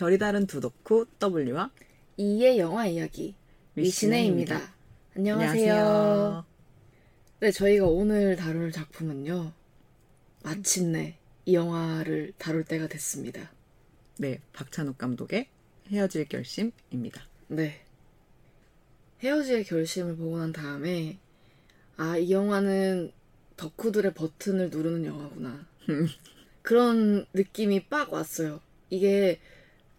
결이 다른 두 덕후 W와 이의 영화 이야기 미신혜입니다. 안녕하세요. 네, 저희가 오늘 다룰 작품은요. 마침내 이 영화를 다룰 때가 됐습니다. 네, 박찬욱 감독의 헤어질 결심입니다. 네. 헤어질 결심을 보고 난 다음에 아, 이 영화는 덕후들의 버튼을 누르는 영화구나. 그런 느낌이 빡 왔어요. 이게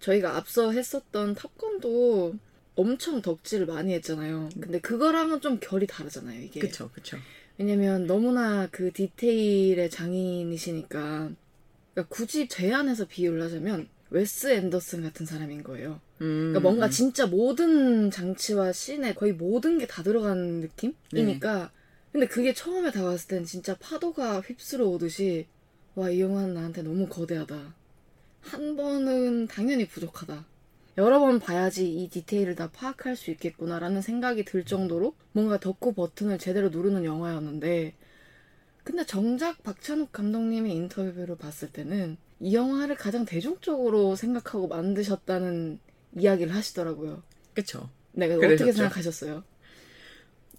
저희가 앞서 했었던 탑건도 엄청 덕질을 많이 했잖아요. 근데 그거랑은 좀 결이 다르잖아요, 이게. 그쵸, 그쵸. 왜냐면 너무나 그 디테일의 장인이시니까 그러니까 굳이 제안해서 비유를 하자면 웨스 앤더슨 같은 사람인 거예요. 음, 그러니까 뭔가 음. 진짜 모든 장치와 씬에 거의 모든 게 다 들어간 느낌이니까 근데 그게 처음에 다가왔을 땐 진짜 파도가 휩쓸어 오듯이 와 이 영화는 나한테 너무 거대하다. 한 번은 당연히 부족하다. 여러 번 봐야지 이 디테일을 다 파악할 수 있겠구나라는 생각이 들 정도로 뭔가 덕후 버튼을 제대로 누르는 영화였는데 근데 정작 박찬욱 감독님의 인터뷰를 봤을 때는 이 영화를 가장 대중적으로 생각하고 만드셨다는 이야기를 하시더라고요. 그쵸. 네, 그래서 어떻게 그러셨죠. 생각하셨어요?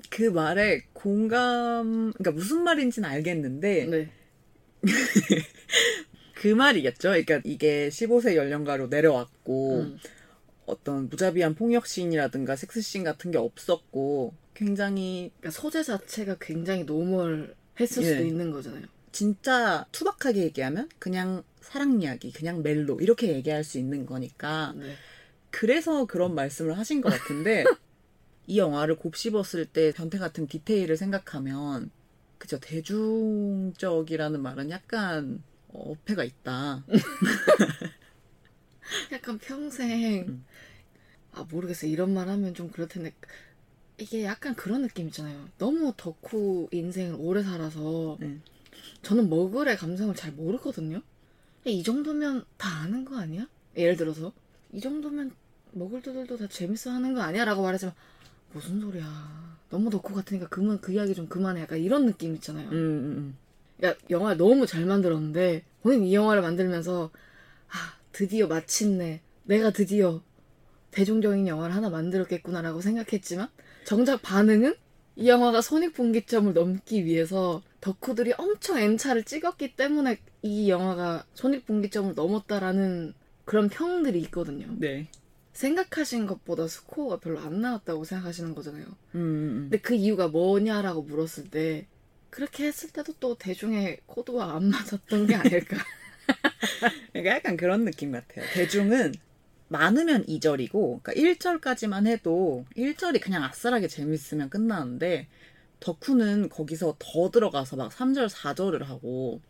그 말에 공감, 그러니까 무슨 말인지는 알겠는데, 네. 그 말이겠죠. 그러니까 이게 15세 연령가로 내려왔고, 음. 어떤 무자비한 폭력 씬이라든가 섹스 씬 같은 게 없었고, 굉장히 그러니까 소재 자체가 굉장히 노멀했을 예. 수도 있는 거잖아요. 진짜 투박하게 얘기하면 그냥 사랑 이야기, 그냥 멜로, 이렇게 얘기할 수 있는 거니까, 네. 그래서 그런 말씀을 하신 것 같은데 이 영화를 곱씹었을 때 변태 같은 디테일을 생각하면 그죠 대중적이라는 말은 약간 어폐가 있다. 약간 평생 음. 아 모르겠어요. 이런 말 하면 좀 그럴 텐데 이게 약간 그런 느낌 있잖아요. 너무 덕후 인생을 오래 살아서 음. 저는 머글의 감성을 잘 모르거든요. 이 정도면 다 아는 거 아니야? 예를 들어서 이 정도면 머글들도 다 재밌어 하는 거 아니야? 라고 말하지만 무슨 소리야. 너무 덕후 같으니까 그만 그 이야기 좀 그만해. 약간 이런 느낌 있잖아요. 음, 음, 야, 영화 너무 잘 만들었는데 본인 이 영화를 만들면서 아 드디어 마침내 내가 드디어 대중적인 영화를 하나 만들었겠구나라고 생각했지만 정작 반응은 이 영화가 손익분기점을 넘기 위해서 덕후들이 엄청 N차를 찍었기 때문에 이 영화가 손익분기점을 넘었다라는 그런 평들이 있거든요. 음. 네. 생각하신 것보다 스코어가 별로 안 나왔다고 생각하시는 거잖아요. 음, 음, 근데 그 이유가 뭐냐라고 물었을 때 그렇게 했을 때도 또 대중의 코드와 안 맞았던 게 아닐까. 그러니까 약간 그런 느낌 같아요. 대중은 많으면 2절이고, 그러니까 1절까지만 해도 1절이 그냥 아싸라게 재밌으면 끝나는데, 덕후는 거기서 더 들어가서 막 3절, 4절을 하고,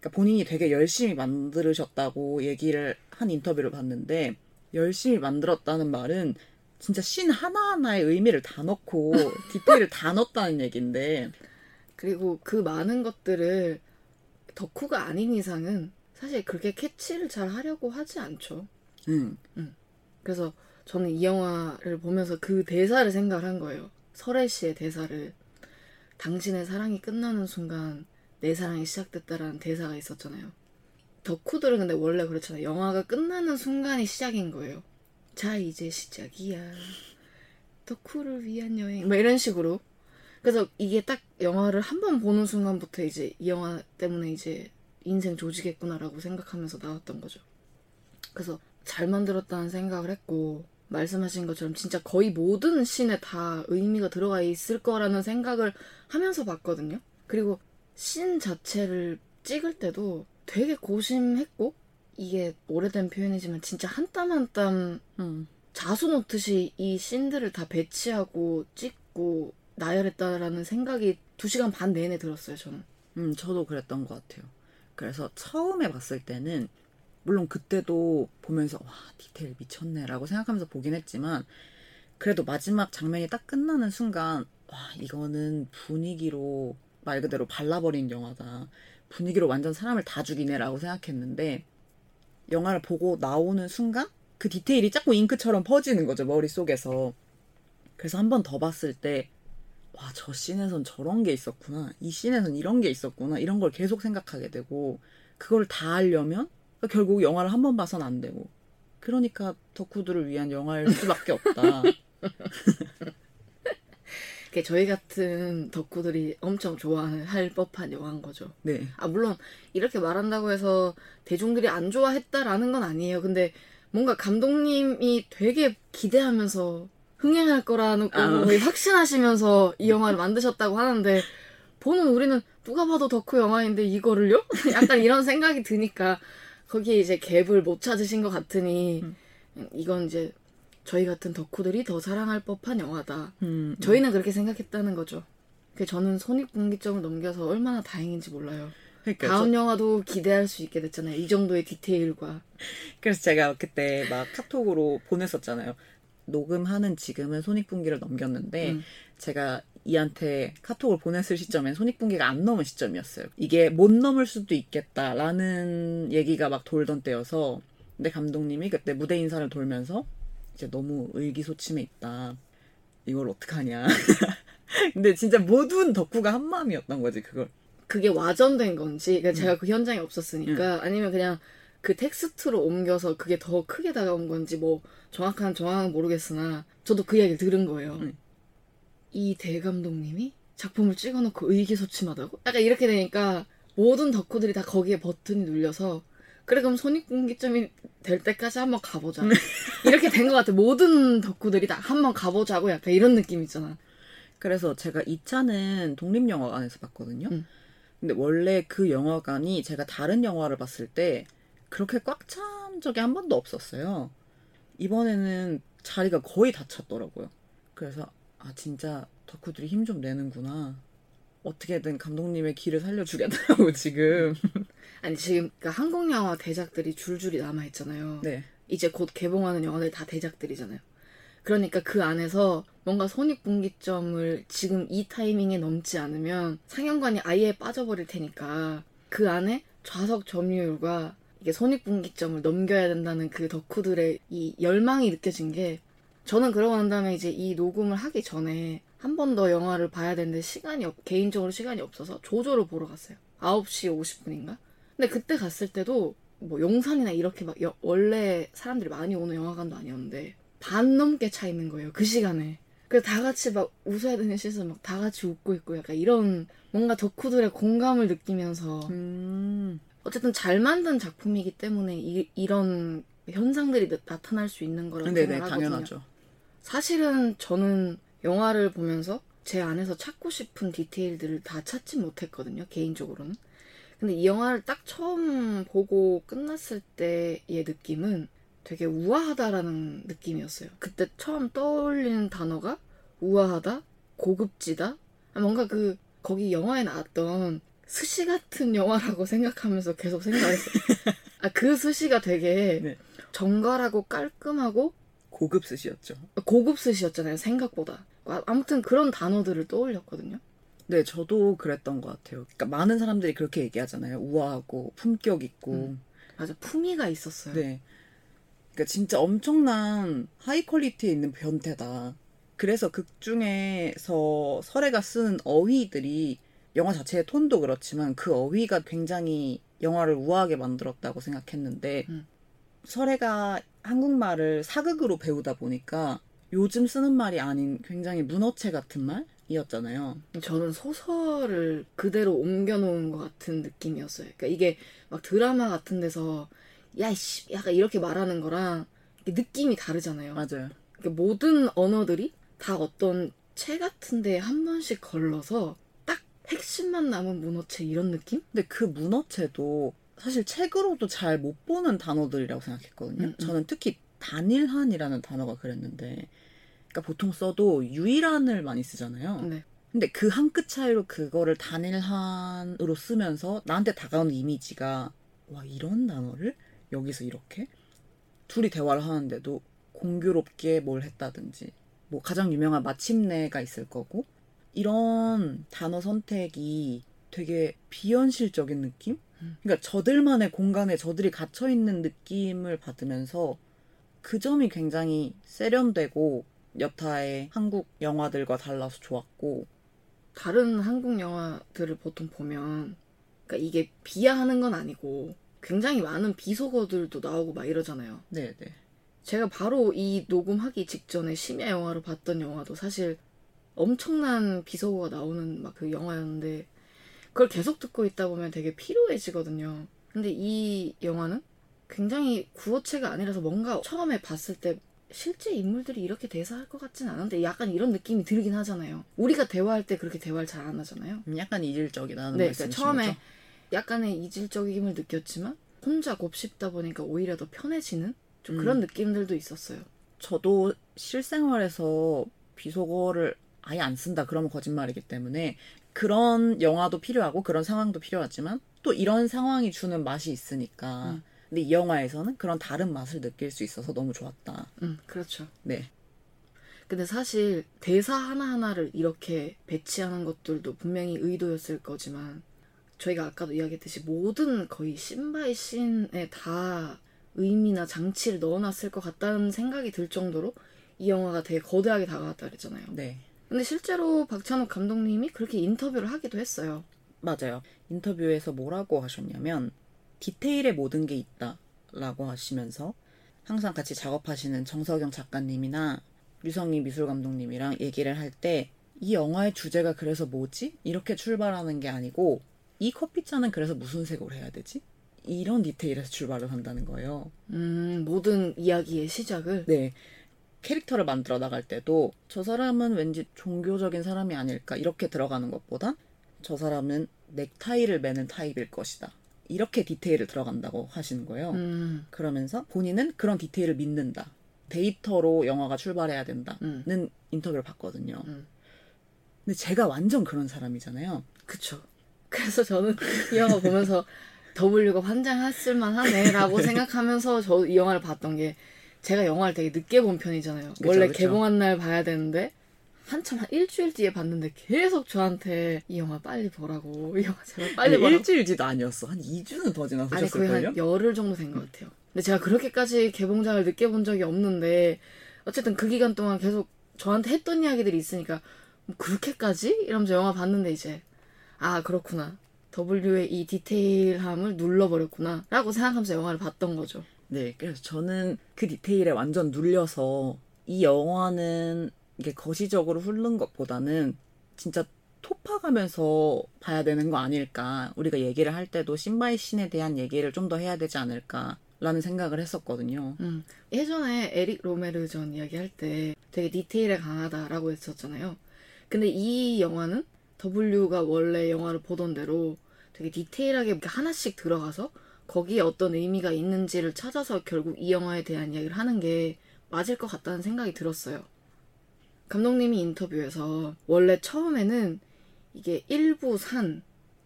그러니까 본인이 되게 열심히 만들으셨다고 얘기를 한 인터뷰를 봤는데, 열심히 만들었다는 말은 진짜 신 하나하나의 의미를 다 넣고, 디테일을 다 넣었다는 얘기인데, 그리고 그 많은 것들을 덕후가 아닌 이상은 사실 그렇게 캐치를 잘 하려고 하지 않죠. 음, 그래서 저는 이 영화를 보면서 그 대사를 생각을 한 거예요. 설혜 씨의 대사를 당신의 사랑이 끝나는 순간 내 사랑이 시작됐다라는 대사가 있었잖아요. 덕후들은 근데 원래 그렇잖아요. 영화가 끝나는 순간이 시작인 거예요. 자 이제 시작이야. 덕후를 위한 여행. 뭐 이런 식으로. 그래서 이게 딱 영화를 한 번 보는 순간부터 이제 이 영화 때문에 이제 인생 조지겠구나라고 생각하면서 나왔던 거죠. 그래서 잘 만들었다는 생각을 했고 말씀하신 것처럼 진짜 거의 모든 씬에 다 의미가 들어가 있을 거라는 생각을 하면서 봤거든요. 그리고 씬 자체를 찍을 때도 되게 고심했고 이게 오래된 표현이지만 진짜 한 땀 한땀 음. 자수 놓듯이 이 씬들을 다 배치하고 찍고 나열했다라는 생각이 두 시간 반 내내 들었어요, 저는. 음, 저도 그랬던 것 같아요. 그래서 처음에 봤을 때는 물론 그때도 보면서 와 디테일 미쳤네라고 생각하면서 보긴 했지만 그래도 마지막 장면이 딱 끝나는 순간 와 이거는 분위기로 말 그대로 발라버린 영화다. 분위기로 완전 사람을 다 죽이네라고 생각했는데 영화를 보고 나오는 순간 그 디테일이 자꾸 잉크처럼 퍼지는 거죠 머릿속에서. 그래서 한 번 더 봤을 때 와, 저 씬에선 저런 게 있었구나. 이 씬에선 이런 게 있었구나. 이런 걸 계속 생각하게 되고, 그걸 다 하려면, 결국 영화를 한 번 봐선 안 되고, 그러니까 덕후들을 위한 영화일 수밖에 없다. 그게 저희 같은 덕후들이 엄청 좋아할 법한 영화인 거죠. 네. 아 물론 이렇게 말한다고 해서 대중들이 안 좋아했다라는 건 아니에요. 근데 뭔가 감독님이 되게 기대하면서 흥행할 거라는 거 아. 확신하시면서 이 영화를 만드셨다고 하는데 보는 우리는 누가 봐도 덕후 영화인데 이거를요? 약간 이런 생각이 드니까 거기에 이제 갭을 못 찾으신 것 같으니 이건 이제 저희 같은 덕후들이 더 사랑할 법한 영화다. 음, 저희는 그렇게 생각했다는 거죠. 그 저는 손익분기점을 넘겨서 얼마나 다행인지 몰라요. 그러니까 다음 저- 영화도 기대할 수 있게 됐잖아요. 이 정도의 디테일과. 그래서 제가 그때 막 카톡으로 보냈었잖아요. 녹음하는 지금은 손익분기를 넘겼는데 음. 제가 이한테 카톡을 보냈을 시점엔 손익분기가 안 넘은 시점이었어요. 이게 못 넘을 수도 있겠다라는 얘기가 막 돌던 때여서 근데 감독님이 그때 무대 인사를 돌면서 이제 너무 의기소침해 있다. 이걸 어떡하냐. 근데 진짜 모든 덕후가 한 마음이었던 거지 그걸. 그게 와전된 건지, 그러니까 음. 제가 그 현장에 없었으니까, 아니면 그냥 그 텍스트로 옮겨서 그게 더 크게 다가온 건지, 뭐, 정확한 정황은 모르겠으나, 저도 그 이야기를 들은 거예요. 음. 이 대감독님이 작품을 찍어놓고 의기소침하다고? 약간 이렇게 되니까, 모든 덕후들이 다 거기에 버튼이 눌려서, 그래, 그럼 손익분기점이 될 때까지 한번 가보자. 이렇게 된 것 같아. 모든 덕후들이 다 한번 가보자고 약간 이런 느낌 있잖아. 그래서 제가 2차는 독립영화관에서 봤거든요. 음. 근데 원래 그 영화관이 제가 다른 영화를 봤을 때 그렇게 꽉 찬 적이 한 번도 없었어요. 이번에는 자리가 거의 다 찼더라고요. 그래서 아 진짜 덕후들이 힘 좀 내는구나. 어떻게든 감독님의 길을 살려주겠다고 지금. 아니, 지금, 그러니까 한국 영화 대작들이 줄줄이 남아 있잖아요. 네. 이제 곧 개봉하는 영화들 다 대작들이잖아요. 그러니까 그 안에서 뭔가 손익분기점을 지금 이 타이밍에 넘지 않으면 상영관이 아예 빠져버릴 테니까 그 안에 좌석 점유율과 이게 손익분기점을 넘겨야 된다는 그 덕후들의 이 열망이 느껴진 게 저는 그러고 난 다음에 이제 이 녹음을 하기 전에 한 번 더 영화를 봐야 되는데 시간이 없, 개인적으로 시간이 없어서 조조를 보러 갔어요. 9시 50분인가? 근데 그때 갔을 때도 뭐 용산이나 이렇게 막 여- 원래 사람들이 많이 오는 영화관도 아니었는데 반 넘게 차 있는 거예요 그 시간에 그래서 다 같이 막 웃어야 되는 시선 막다 같이 웃고 있고 약간 이런 뭔가 덕후들의 공감을 느끼면서 음. 어쨌든 잘 만든 작품이기 때문에 이, 이런 현상들이 나- 나타날 수 있는 거라고 네네 생각하거든요 당연하죠. 사실은 저는 영화를 보면서 제 안에서 찾고 싶은 디테일들을 다 찾지 못했거든요, 개인적으로는. 근데 이 영화를 딱 처음 보고 끝났을 때의 느낌은 되게 우아하다라는 느낌이었어요. 그때 처음 떠올리는 단어가 우아하다, 고급지다, 아, 뭔가 그, 거기 영화에 나왔던 스시 같은 영화라고 생각하면서 계속 생각했어요. 아, 그 스시가 되게 네. 정갈하고 깔끔하고 고급 스시였죠. 고급 스시였잖아요, 생각보다. 아- 아무튼 그런 단어들을 떠올렸거든요. 네, 저도 그랬던 것 같아요. 그러니까 많은 사람들이 그렇게 얘기하잖아요. 우아하고 품격 있고. 음. 맞아, 품위가 있었어요. 네. 그러니까 진짜 엄청난 high quality에 있는 변태다. 그래서 극 중에서 서래가 쓰는 어휘들이 영화 자체의 톤도 그렇지만 그 어휘가 굉장히 영화를 우아하게 만들었다고 생각했는데 음. 서래가 한국말을 사극으로 배우다 보니까 요즘 쓰는 말이 아닌 굉장히 문어체 같은 말이었잖아요. 저는 소설을 그대로 옮겨놓은 것 같은 느낌이었어요. 그러니까 이게 막 드라마 같은 데서 야이씨 약간 이렇게 말하는 거랑 느낌이 다르잖아요. 맞아요. 그러니까 모든 언어들이 다 어떤 체 같은 데에 한 번씩 걸러서 딱 핵심만 남은 문어체 이런 느낌? 근데 그 문어체도 사실 책으로도 잘 못 보는 단어들이라고 생각했거든요. 음, 음. 저는 특히 단일한이라는 단어가 그랬는데, 그러니까 보통 써도 유일한을 많이 쓰잖아요. 네. 근데 그 한 끗 차이로 그거를 단일한으로 쓰면서 나한테 다가오는 이미지가 와 이런 단어를 여기서 이렇게 둘이 대화를 하는데도 공교롭게 뭘 했다든지 뭐 가장 유명한 마침내가 있을 거고 이런 단어 선택이 되게 비현실적인 느낌? 음. 그러니까 저들만의 공간에 저들이 갇혀 있는 느낌을 받으면서 그 점이 굉장히 세련되고 여타의 한국 영화들과 달라서 좋았고 다른 한국 영화들을 보통 보면 그러니까 이게 비하하는 건 아니고 굉장히 많은 비속어들도 나오고 막 이러잖아요. 네 네 제가 바로 이 녹음하기 직전에 심야 영화로 봤던 영화도 사실 엄청난 비속어가 나오는 막 그 영화였는데 그걸 계속 듣고 있다 보면 되게 피로해지거든요. 근데 이 영화는 굉장히 구어체가 아니라서 뭔가 처음에 봤을 때 실제 인물들이 이렇게 대사할 것 같진 않은데 약간 이런 느낌이 들긴 하잖아요. 우리가 대화할 때 그렇게 대화를 잘 안 하잖아요. 음, 약간 이질적이다는 네, 말씀이신 그러니까 처음에? 약간의 이질적임을 느꼈지만 혼자 곱씹다 보니까 오히려 더 편해지는 좀 음. 그런 느낌들도 있었어요. 저도 실생활에서 비속어를 아예 안 쓴다 그러면 거짓말이기 때문에 그런 영화도 필요하고 그런 상황도 필요하지만 또 이런 상황이 주는 맛이 있으니까 음. 근데 이 영화에서는 그런 다른 맛을 느낄 수 있어서 너무 좋았다. 음, 그렇죠. 네. 근데 사실 대사 하나하나를 이렇게 배치하는 것들도 분명히 의도였을 거지만 저희가 아까도 이야기했듯이 모든 거의 신바이 씬에 다 의미나 장치를 넣어놨을 것 같다는 생각이 들 정도로 이 영화가 되게 거대하게 다가왔다 그랬잖아요. 네. 근데 실제로 박찬욱 감독님이 그렇게 인터뷰를 하기도 했어요. 맞아요. 인터뷰에서 뭐라고 하셨냐면 디테일에 모든 게 있다라고 하시면서 항상 같이 작업하시는 정석영 작가님이나 유성희 미술 감독님이랑 얘기를 할 때 이 영화의 주제가 그래서 뭐지? 이렇게 출발하는 게 아니고 이 커피잔은 그래서 무슨 색으로 해야 되지? 이런 디테일에서 출발을 한다는 거예요. 음, 모든 이야기의 시작을 네. 캐릭터를 만들어 나갈 때도 저 사람은 왠지 종교적인 사람이 아닐까 이렇게 들어가는 것보다 저 사람은 넥타이를 매는 타입일 것이다. 이렇게 디테일을 들어간다고 하시는 거예요. 음, 그러면서 본인은 그런 디테일을 믿는다. 데이터로 영화가 출발해야 된다는 음. 인터뷰를 봤거든요. 음. 근데 제가 완전 그런 사람이잖아요. 그쵸. 그래서 저는 이 영화 보면서 W가 환장했을 만하네라고 생각하면서 저 이 영화를 봤던 게 제가 영화를 되게 늦게 본 편이잖아요. 그쵸, 원래 그쵸. 개봉한 날 봐야 되는데 한참 한 일주일 뒤에 봤는데 계속 저한테 이 영화 빨리 보라고 이 영화 제발 빨리 아니, 보라고 일주일지도 아니었어. 한 2주는 더 아니 지나서셨을걸요? 거의 한 열흘 정도 된 것 같아요. 근데 제가 그렇게까지 개봉장을 늦게 본 적이 없는데 어쨌든 그 기간 동안 계속 저한테 했던 이야기들이 있으니까 뭐 그렇게까지 이러면서 영화 봤는데 이제 아 그렇구나 W의 이 디테일함을 눌러버렸구나 라고 생각하면서 영화를 봤던 거죠. 네, 그래서 저는 그 디테일에 완전 눌려서 이 영화는 이게 거시적으로 흐른 것보다는 진짜 토파가면서 봐야 되는 거 아닐까. 우리가 얘기를 할 때도 신바이 신에 대한 얘기를 좀 더 해야 되지 않을까 라는 생각을 했었거든요. 음, 예전에 에릭 로메르 전 이야기할 때 되게 디테일에 강하다라고 했었잖아요. 근데 이 영화는 W가 원래 영화를 보던 대로 되게 디테일하게 하나씩 들어가서 거기에 어떤 의미가 있는지를 찾아서 결국 이 영화에 대한 이야기를 하는 게 맞을 것 같다는 생각이 들었어요. 감독님이 인터뷰에서 원래 처음에는 이게 1부 산,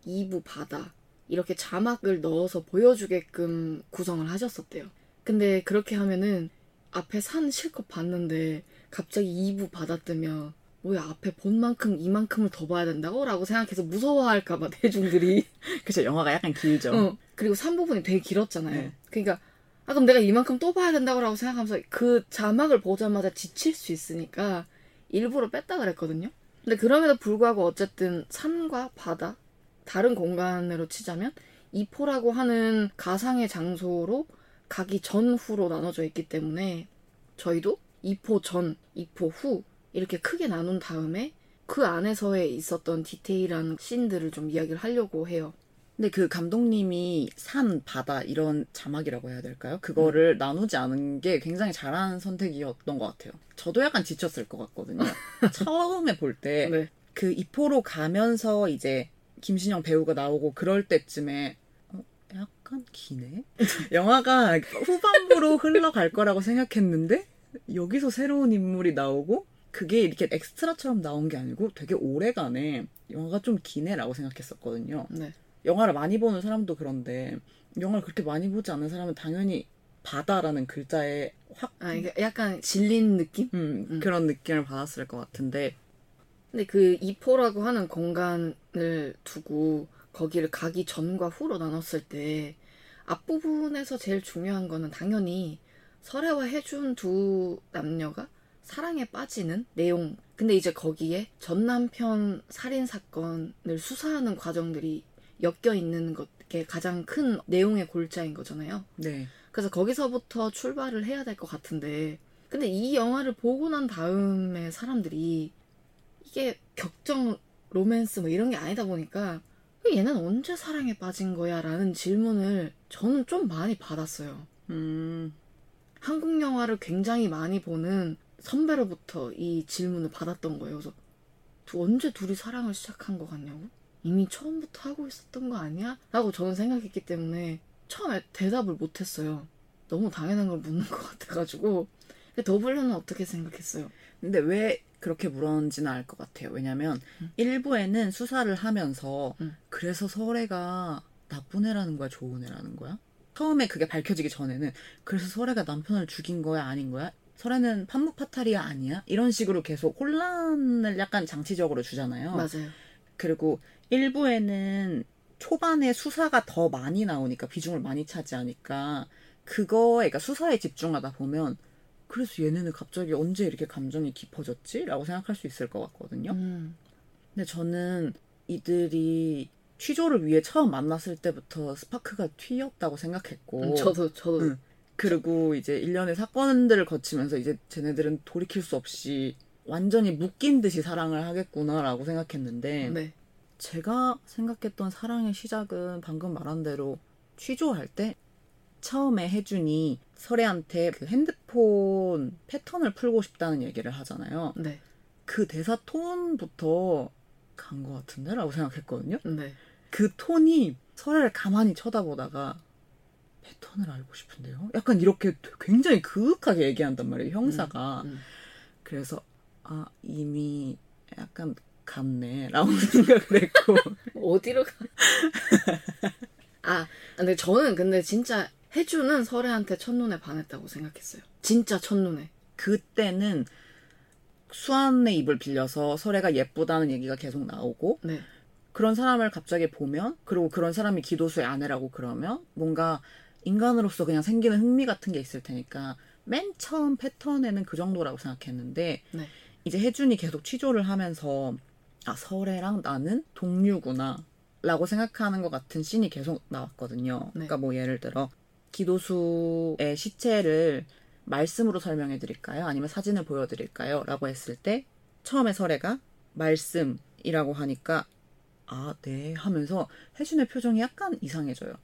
2부 바다 이렇게 자막을 넣어서 보여주게끔 구성을 하셨었대요. 근데 그렇게 하면은 앞에 산 실컷 봤는데 갑자기 2부 바다 뜨면 뭐야 앞에 본 만큼 이만큼을 더 봐야 된다고? 라고 생각해서 무서워할까봐 대중들이 그쵸, 영화가 약간 길죠. 어, 그리고 3부분이 되게 길었잖아요. 네. 그러니까 아 그럼 내가 이만큼 또 봐야 된다고 생각하면서 그 자막을 보자마자 지칠 수 있으니까 일부러 뺐다 그랬거든요. 근데 그럼에도 불구하고 어쨌든 산과 바다 다른 공간으로 치자면 이포라고 하는 가상의 장소로 가기 전후로 나눠져 있기 때문에 저희도 이포 전, 이포 후 이렇게 크게 나눈 다음에 그 안에서의 있었던 디테일한 씬들을 좀 이야기를 하려고 해요. 근데 그 감독님이 산, 바다 이런 자막이라고 해야 될까요? 그거를 음. 나누지 않은 게 굉장히 잘한 선택이었던 것 같아요. 저도 약간 지쳤을 것 같거든요. 처음에 볼때 네. 그 이포로 가면서 이제 김신영 배우가 나오고 그럴 때쯤에 어, 약간 기네? 영화가 후반부로 흘러갈 거라고 생각했는데 여기서 새로운 인물이 나오고 그게 이렇게 엑스트라처럼 나온 게 아니고 되게 오래간에 영화가 좀 기네라고 생각했었거든요. 네. 영화를 많이 보는 사람도 그런데 영화를 그렇게 많이 보지 않는 사람은 당연히 바다라는 글자에 확 아, 이게 약간 질린 느낌? 음, 음. 그런 느낌을 받았을 것 같은데 근데 그 이포라고 하는 공간을 두고 거기를 가기 전과 후로 나눴을 때 앞부분에서 제일 중요한 거는 당연히 설애와 해준 두 남녀가 사랑에 빠지는 내용. 근데 이제 거기에 전 남편 살인 사건을 수사하는 과정들이 엮여 있는 게 가장 큰 내용의 골자인 거잖아요. 네. 그래서 거기서부터 출발을 해야 될 것 같은데 근데 이 영화를 보고 난 다음에 사람들이 이게 격정 로맨스 뭐 이런 게 아니다 보니까 얘는 언제 사랑에 빠진 거야? 라는 질문을 저는 좀 많이 받았어요. 음, 한국 영화를 굉장히 많이 보는 선배로부터 이 질문을 받았던 거예요. 그래서 두- 언제 둘이 사랑을 시작한 것 같냐고? 이미 처음부터 하고 있었던 거 아니야? 라고 저는 생각했기 때문에 처음에 대답을 못했어요. 너무 당연한 걸 묻는 것 같아가지고. 근데 더블유는 어떻게 생각했어요? 근데 왜 그렇게 물었는지는 알 것 같아요. 왜냐면 음. 일부에는 수사를 하면서 음. 그래서 설애가 나쁜 애라는 거야, 좋은 애라는 거야? 처음에 그게 밝혀지기 전에는 그래서 설애가 남편을 죽인 거야, 아닌 거야? 설애는 판무파탈이야, 아니야? 이런 식으로 계속 혼란을 약간 장치적으로 주잖아요. 맞아요. 그리고 일부에는 초반에 수사가 더 많이 나오니까 비중을 많이 차지하니까 그거에 그러니까 수사에 집중하다 보면 그래서 얘네는 갑자기 언제 이렇게 감정이 깊어졌지? 라고 생각할 수 있을 것 같거든요. 음, 근데 저는 이들이 취조를 위해 처음 만났을 때부터 스파크가 튀었다고 생각했고 음, 저도, 저도. 응. 그리고 이제 일련의 사건들을 거치면서 이제 쟤네들은 돌이킬 수 없이 완전히 묶인 듯이 사랑을 하겠구나라고 생각했는데 네. 제가 생각했던 사랑의 시작은 방금 말한 대로 취조할 때 처음에 혜준이 설애한테 그 핸드폰 패턴을 풀고 싶다는 얘기를 하잖아요. 네. 그 대사 톤부터 간 것 같은데? 라고 생각했거든요. 네. 그 톤이 설애를 가만히 쳐다보다가 패턴을 알고 싶은데요? 약간 이렇게 굉장히 그윽하게 얘기한단 말이에요, 형사가. 음. 그래서, 아, 이미 약간 갔네. 라고 생각을 했고. 어디로 가? 아, 근데 저는 근데 진짜 혜주는 설애한테 첫눈에 반했다고 생각했어요. 진짜 첫눈에. 그때는 수환의 입을 빌려서 설애가 예쁘다는 얘기가 계속 나오고, 네. 그런 사람을 갑자기 보면, 그리고 그런 사람이 기도수의 아내라고 그러면, 뭔가 인간으로서 그냥 생기는 흥미 같은 게 있을 테니까, 맨 처음 패턴에는 그 정도라고 생각했는데, 네. 이제 혜준이 계속 취조를 하면서, 아, 설애랑 나는 동류구나. 라고 생각하는 것 같은 씬이 계속 나왔거든요. 네. 그러니까 뭐 예를 들어, 기도수의 시체를 말씀으로 설명해 드릴까요? 아니면 사진을 보여 드릴까요? 라고 했을 때, 처음에 설애가 말씀이라고 하니까, 아, 네. 하면서 혜준의 표정이 약간 이상해져요.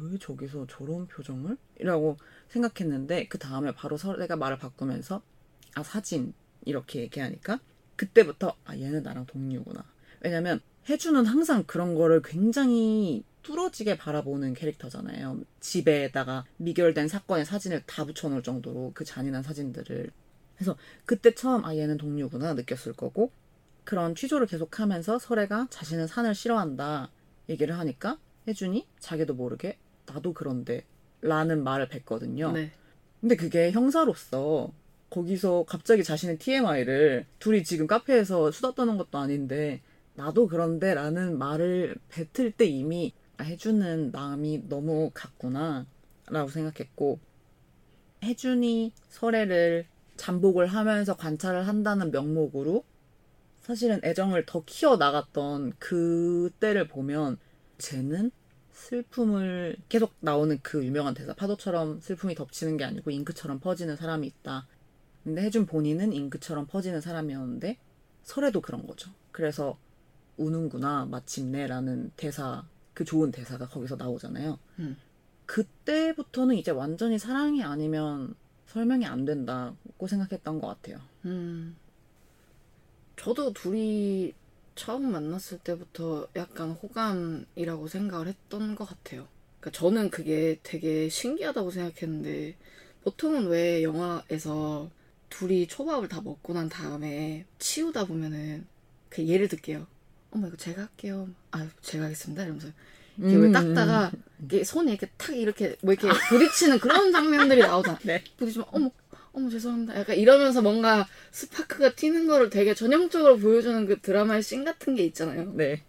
왜 저기서 저런 표정을? 이라고 생각했는데, 그 다음에 바로 설애가 말을 바꾸면서, 아, 사진. 이렇게 얘기하니까, 그때부터, 아, 얘는 나랑 동료구나. 왜냐면, 혜주는 항상 그런 거를 굉장히 뚫어지게 바라보는 캐릭터잖아요. 집에다가 미결된 사건의 사진을 다 붙여놓을 정도로 그 잔인한 사진들을. 그래서 그때 처음, 아, 얘는 동료구나 느꼈을 거고, 그런 취조를 계속하면서 설애가 자신은 산을 싫어한다 얘기를 하니까 혜준이 자기도 모르게 나도 그런데 라는 말을 뱉거든요. 네. 근데 그게 형사로서 거기서 갑자기 자신의 TMI를 둘이 지금 카페에서 수다 떠는 것도 아닌데 나도 그런데 라는 말을 뱉을 때 이미 아, 혜준은 마음이 너무 같구나 라고 생각했고 혜준이 설애를 잠복을 하면서 관찰을 한다는 명목으로 사실은 애정을 더 키워나갔던 그때를 보면 쟤는 슬픔을 계속 나오는 그 유명한 대사 파도처럼 슬픔이 덮치는 게 아니고 잉크처럼 퍼지는 사람이 있다. 근데 혜준 본인은 잉크처럼 퍼지는 사람이었는데 설에도 그런 거죠. 그래서 우는구나 마침내라는 대사 그 좋은 대사가 거기서 나오잖아요. 음. 그때부터는 이제 완전히 사랑이 아니면 설명이 안 된다고 생각했던 것 같아요. 음. 저도 둘이 처음 만났을 때부터 약간 호감이라고 생각을 했던 것 같아요. 그러니까 저는 그게 되게 신기하다고 생각했는데 보통은 왜 영화에서 둘이 초밥을 다 먹고 난 다음에 치우다 보면은 그 예를 들게요. 어머 이거 제가 할게요. 아 제가 하겠습니다. 이러면서 이렇게 왜 음. 닦다가 이게 손이 이렇게 탁 이렇게 뭐 이렇게 부딪히는 그런 장면들이 나오잖아. 네. 부딪히면 어머 어머 죄송합니다. 약간 이러면서 뭔가 스파크가 튀는 거를 되게 전형적으로 보여주는 그 드라마의 씬 같은 게 있잖아요. 네.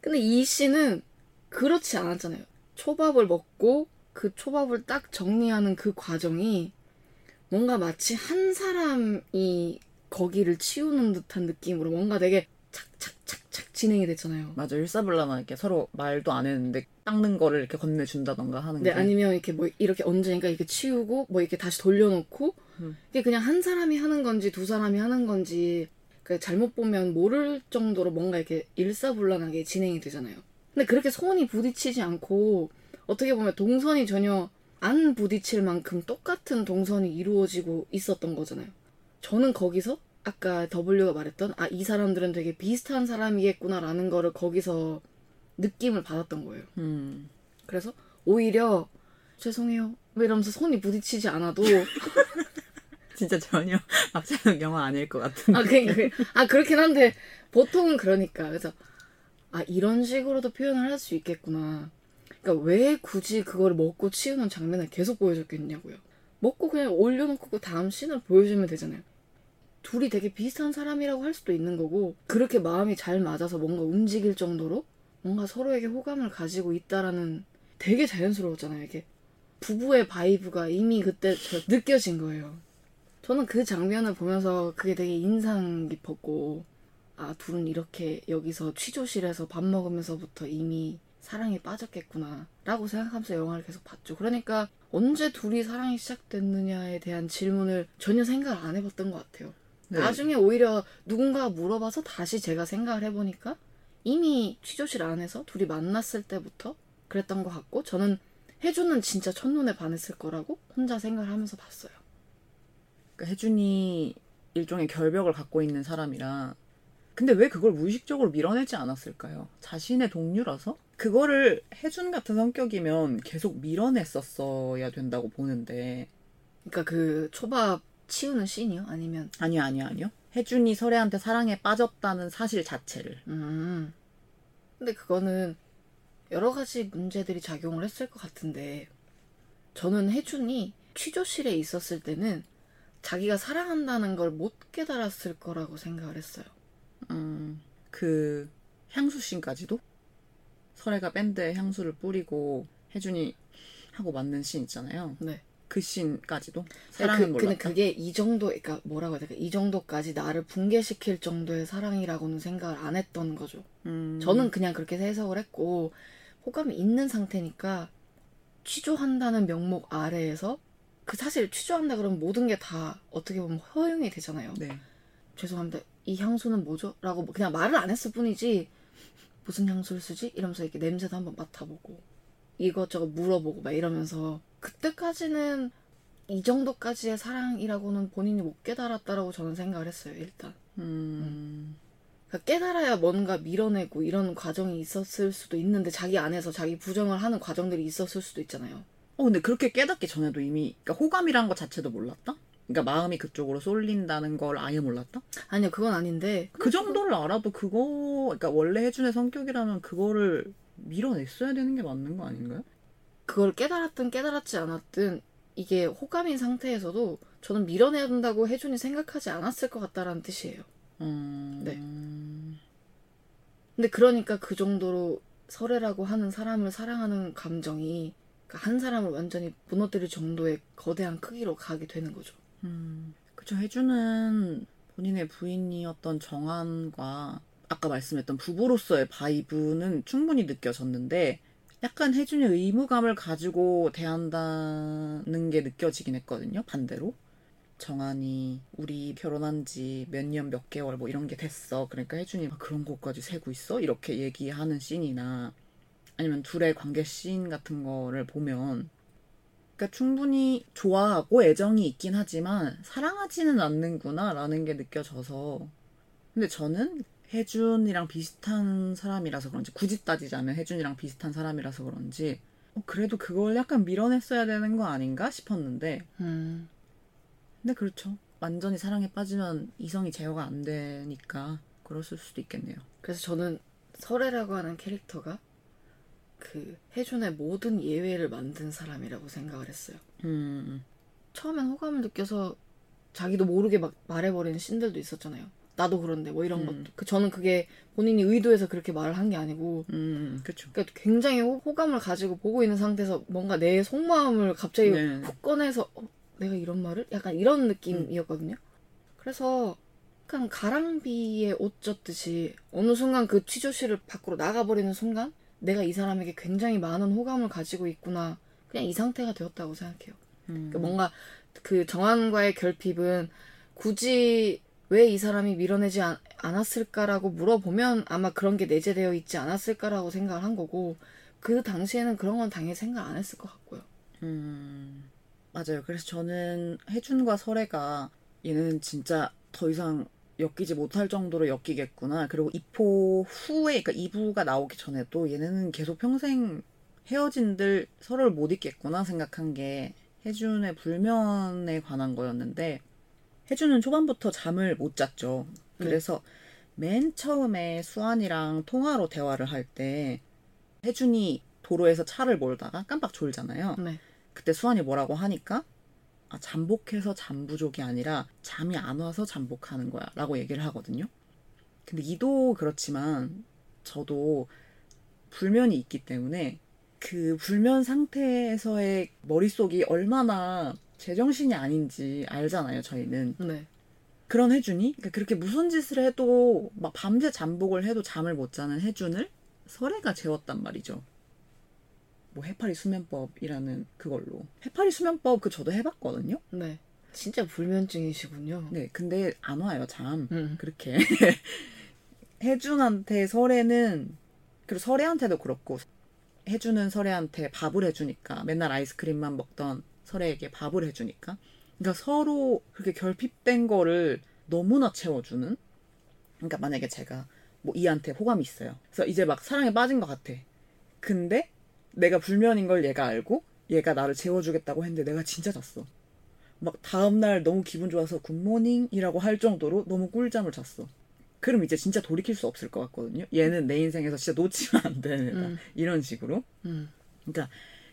근데 이 씬은 그렇지 않았잖아요. 초밥을 먹고 그 초밥을 딱 정리하는 그 과정이 뭔가 마치 한 사람이 거기를 치우는 듯한 느낌으로 뭔가 되게 착착착착 진행이 됐잖아요. 맞아 일사불란하게 서로 말도 안 했는데 닦는 거를 이렇게 건네준다던가 하는 네, 게 아니면 이렇게 뭐 이렇게 얹으니까 이렇게 치우고 뭐 이렇게 다시 돌려놓고 음. 이게 그냥 한 사람이 하는 건지 두 사람이 하는 건지 그 잘못 보면 모를 정도로 뭔가 이렇게 일사불란하게 진행이 되잖아요. 근데 그렇게 손이 부딪히지 않고 어떻게 보면 동선이 전혀 안 부딪힐 만큼 똑같은 동선이 이루어지고 있었던 거잖아요. 저는 거기서 아까 W가 말했던 아 이 사람들은 되게 비슷한 사람이겠구나라는 거를 거기서 느낌을 받았던 거예요. 음. 그래서 오히려 죄송해요. 뭐 이러면서 손이 부딪히지 않아도 진짜 전혀 박찬욱 영화 아닐 것 같은 아 그러니까 그- 아 그렇긴 한데 보통은 그러니까 그래서 아 이런 식으로도 표현을 할 수 있겠구나. 그러니까 왜 굳이 그걸 먹고 치우는 장면을 계속 보여줬겠냐고요. 먹고 그냥 올려놓고 그 다음 씬을 보여주면 되잖아요. 둘이 되게 비슷한 사람이라고 할 수도 있는 거고 그렇게 마음이 잘 맞아서 뭔가 움직일 정도로 뭔가 서로에게 호감을 가지고 있다라는 되게 자연스러웠잖아요. 이게 부부의 vibe가 이미 그때 저 느껴진 거예요. 저는 그 장면을 보면서 그게 되게 인상 깊었고 아 둘은 이렇게 여기서 취조실에서 밥 먹으면서부터 이미 사랑에 빠졌겠구나 라고 생각하면서 영화를 계속 봤죠. 그러니까 언제 둘이 사랑이 시작됐느냐에 대한 질문을 전혀 생각을 안 해봤던 것 같아요. 네. 나중에 오히려 누군가가 물어봐서 다시 제가 생각을 해보니까 이미 취조실 안에서 둘이 만났을 때부터 그랬던 것 같고 저는 해주는 진짜 첫눈에 반했을 거라고 혼자 생각을 하면서 봤어요. 그러니까 혜준이 일종의 결벽을 갖고 있는 사람이라 근데 왜 그걸 무의식적으로 밀어내지 않았을까요? 자신의 동료라서? 그거를 혜준 같은 성격이면 계속 밀어냈었어야 된다고 보는데 그러니까 그 초밥 치우는 씬이요? 아니면 아니요 아니요 아니요 혜준이 설애한테 사랑에 빠졌다는 사실 자체를 음. 근데 그거는 여러 가지 문제들이 작용을 했을 것 같은데 저는 혜준이 취조실에 있었을 때는 자기가 사랑한다는 걸 못 깨달았을 거라고 생각을 했어요. 음, 그 향수 씬까지도 설애가 밴드에 향수를 뿌리고 혜준이 하고 맞는 씬 있잖아요. 네. 그 씬까지도 근데 사랑은 그, 근데 몰랐다. 그게 이 정도, 그러니까 뭐라고 해야 될까? 이 정도까지 나를 붕괴시킬 정도의 사랑이라고는 생각을 안 했던 거죠. 음, 저는 그냥 그렇게 해석을 했고 호감이 있는 상태니까 취조한다는 명목 아래에서 그 사실 취조한다 그러면 모든 게 다 어떻게 보면 허용이 되잖아요. 네. 죄송합니다. 이 향수는 뭐죠? 라고 뭐 그냥 말을 안 했을 뿐이지 무슨 향수를 쓰지? 이러면서 이렇게 냄새도 한번 맡아보고 이것저것 물어보고 막 이러면서 그때까지는 이 정도까지의 사랑이라고는 본인이 못 깨달았다라고 저는 생각을 했어요. 일단 음, 그러니까 깨달아야 뭔가 밀어내고 이런 과정이 있었을 수도 있는데 자기 안에서 자기 부정을 하는 과정들이 있었을 수도 있잖아요. 어 근데 그렇게 깨닫기 전에도 이미 그러니까 호감이란 것 자체도 몰랐다? 그러니까 마음이 그쪽으로 쏠린다는 걸 아예 몰랐다? 아니요, 그건 아닌데 그 정도를 알아도 그거 그러니까 원래 혜준의 성격이라면 그거를 밀어냈어야 되는 게 맞는 거 아닌가요? 그걸 깨달았든 깨달았지 않았든 이게 호감인 상태에서도 저는 밀어내야 된다고 혜준이 생각하지 않았을 것 같다라는 뜻이에요. 음, 네. 근데 그러니까 그 정도로 설애라고 하는 사람을 사랑하는 감정이 한 사람을 완전히 무너뜨릴 정도의 거대한 크기로 가게 되는 거죠. 음, 그쵸. 혜주는 본인의 부인이었던 정한과 아까 말씀했던 부부로서의 바이브는 충분히 느껴졌는데 약간 혜준이 의무감을 가지고 대한다는 게 느껴지긴 했거든요. 반대로. 정한이 우리 결혼한 지 몇 년 몇 개월 뭐 이런 게 됐어. 그러니까 혜준이 막 그런 것까지 세고 있어? 이렇게 얘기하는 씬이나 아니면 둘의 관계 씬 같은 거를 보면 그러니까 충분히 좋아하고 애정이 있긴 하지만 사랑하지는 않는구나 라는 게 느껴져서. 근데 저는 혜준이랑 비슷한 사람이라서 그런지 굳이 따지자면 혜준이랑 비슷한 사람이라서 그런지 어, 그래도 그걸 약간 밀어냈어야 되는 거 아닌가 싶었는데. 음, 근데 그렇죠. 완전히 사랑에 빠지면 이성이 제어가 안 되니까 그랬을 수도 있겠네요. 그래서 저는 설애라고 하는 캐릭터가 그 혜준의 모든 예외를 만든 사람이라고 생각을 했어요. 음 처음엔 호감을 느껴서 자기도 모르게 막 말해버리는 씬들도 있었잖아요. 나도 그런데 뭐 이런 음. 것도. 그 저는 그게 본인이 의도해서 그렇게 말을 한 게 아니고 음, 그쵸 그러니까 굉장히 호, 호감을 가지고 보고 있는 상태에서 뭔가 내 속마음을 갑자기 네. 훅 꺼내서 어, 내가 이런 말을 약간 이런 느낌이었거든요. 그래서 약간 가랑비에 옷 젖듯이 어느 순간 그 취조실을 밖으로 나가버리는 순간 내가 이 사람에게 굉장히 많은 호감을 가지고 있구나. 그냥 이 상태가 되었다고 생각해요. 음. 그러니까 뭔가 그 정한과의 결핍은 굳이 왜 이 사람이 밀어내지 않, 않았을까라고 물어보면 아마 그런 게 내재되어 있지 않았을까라고 생각을 한 거고 그 당시에는 그런 건 당연히 생각 안 했을 것 같고요. 음, 맞아요. 그래서 저는 혜준과 설애가 얘는 진짜 더 이상 엮이지 못할 정도로 엮이겠구나. 그리고 이포 후에, 그러니까 2부가 나오기 전에도 얘네는 계속 평생 헤어진들 서로를 못 잊겠구나 생각한 게 혜준의 불면에 관한 거였는데 혜준은 초반부터 잠을 못 잤죠. 그래서 맨 처음에 수환이랑 통화로 대화를 할 때 혜준이 도로에서 차를 몰다가 깜빡 졸잖아요. 네. 그때 수환이 뭐라고 하니까 아, 잠복해서 잠부족이 아니라 잠이 안 와서 잠복하는 거야 라고 얘기를 하거든요. 근데 이도 그렇지만 저도 불면이 있기 때문에 그 불면 상태에서의 머릿속이 얼마나 제정신이 아닌지 알잖아요, 저희는. 네. 그런 혜준이 그러니까 그렇게 무슨 짓을 해도 막 밤새 잠복을 해도 잠을 못 자는 혜준을 설애가 재웠단 말이죠. 뭐 해파리 수면법이라는 그걸로 해파리 수면법 그 저도 해봤거든요. 네. 진짜 불면증이시군요. 네, 근데 안 와요 잠 음. 그렇게 혜준한테 설애는 그리고 설애한테도 그렇고 혜준은 설애한테 밥을 해주니까 맨날 아이스크림만 먹던 설애에게 밥을 해주니까 그러니까 서로 그렇게 결핍된 거를 너무나 채워주는 그러니까 만약에 제가 뭐 이한테 호감이 있어요 그래서 이제 막 사랑에 빠진 것 같아 근데 내가 불면인 걸 얘가 알고 얘가 나를 재워주겠다고 했는데 내가 진짜 잤어 막 다음날 너무 기분 좋아서 굿모닝이라고 할 정도로 너무 꿀잠을 잤어 그럼 이제 진짜 돌이킬 수 없을 것 같거든요 얘는 내 인생에서 진짜 놓치면 안 되는 애다 음. 이런 식으로 음. 그러니까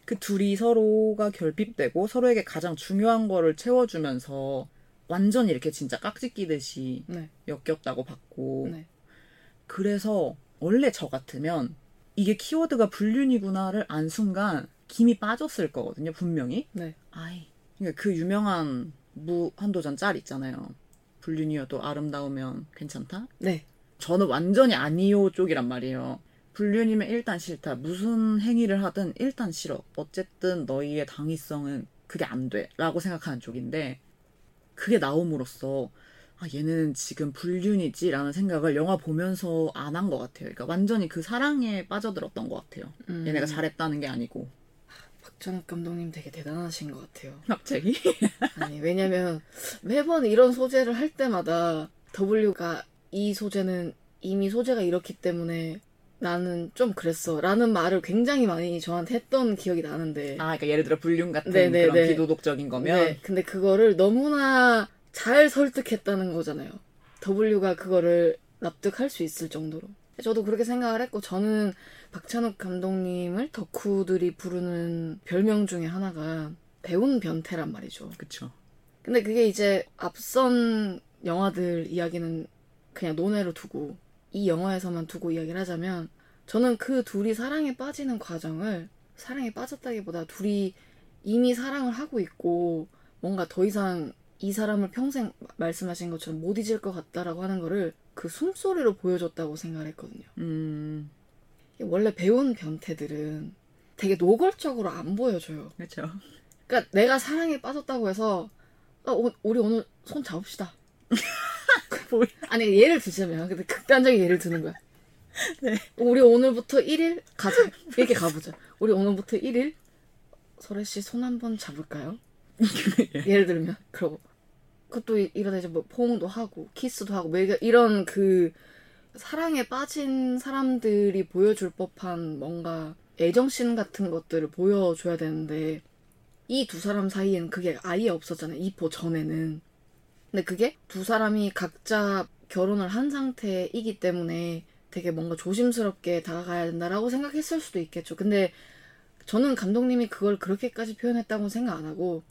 그 둘이 서로가 결핍되고 서로에게 가장 중요한 거를 채워주면서 완전히 이렇게 진짜 깍지 끼듯이 네. 엮였다고 봤고 네. 그래서 원래 저 같으면 이게 키워드가 불륜이구나를 안 순간 김이 빠졌을 거거든요 분명히 네. 아이 그러니까 그 유명한 무한도전 짤 있잖아요 불륜이어도 아름다우면 괜찮다 네. 저는 완전히 아니요 쪽이란 말이에요. 불륜이면 일단 싫다. 무슨 행위를 하든 일단 싫어. 어쨌든 너희의 당위성은 그게 안 돼. 라고 생각하는 쪽인데, 그게 나옴으로써, 아, 얘는 지금 불륜이지? 라는 생각을 영화 보면서 안 한 것 같아요. 그러니까 완전히 그 사랑에 빠져들었던 것 같아요. 음. 얘네가 잘했다는 게 아니고. 박찬욱 감독님 되게 대단하신 것 같아요. 갑자기? 아니 왜냐면 매번 이런 소재를 할 때마다 W가 이 소재는 이미 소재가 이렇기 때문에 나는 좀 그랬어 라는 말을 굉장히 많이 저한테 했던 기억이 나는데 아, 그러니까 예를 들어 불륜 같은 네네네. 그런 비도덕적인 거면. 네, 근데 그거를 너무나 잘 설득했다는 거잖아요. W가 그거를 납득할 수 있을 정도로. 저도 그렇게 생각을 했고 저는 박찬욱 감독님을 덕후들이 부르는 별명 중에 하나가 배운 변태란 말이죠. 그쵸. 근데 그게 이제 앞선 영화들 이야기는 그냥 논외로 두고 이 영화에서만 두고 이야기를 하자면 저는 그 둘이 사랑에 빠지는 과정을 사랑에 빠졌다기보다 둘이 이미 사랑을 하고 있고 뭔가 더 이상 이 사람을 평생 말씀하신 것처럼 못 잊을 것 같다라고 하는 거를 그 숨소리로 보여줬다고 생각을 했거든요. 음, 원래 배운 변태들은 되게 노골적으로 안 보여줘요. 그쵸. 그러니까 내가 사랑에 빠졌다고 해서 어, 오- 우리 오늘 손 잡읍시다. 뭐야. 아니 예를 들자면 근데 극단적인 예를 드는 거야. 네. 우리 오늘부터 1일 가자. 이렇게 가보자. 우리 오늘부터 1일 설혜 씨 손 한번 잡을까요? 예를 들면 그러고 그것도 이- 이러다 이제 뭐 포옹도 하고 키스도 하고 뭐 이런 그 사랑에 빠진 사람들이 보여줄 법한 뭔가 애정씬 같은 것들을 보여줘야 되는데 이 두 사람 사이엔 그게 아예 없었잖아요. 이포 전에는. 근데 그게 두 사람이 각자 결혼을 한 상태이기 때문에 되게 뭔가 조심스럽게 다가가야 된다라고 생각했을 수도 있겠죠. 근데 저는 감독님이 그걸 그렇게까지 표현했다고 생각 안 하고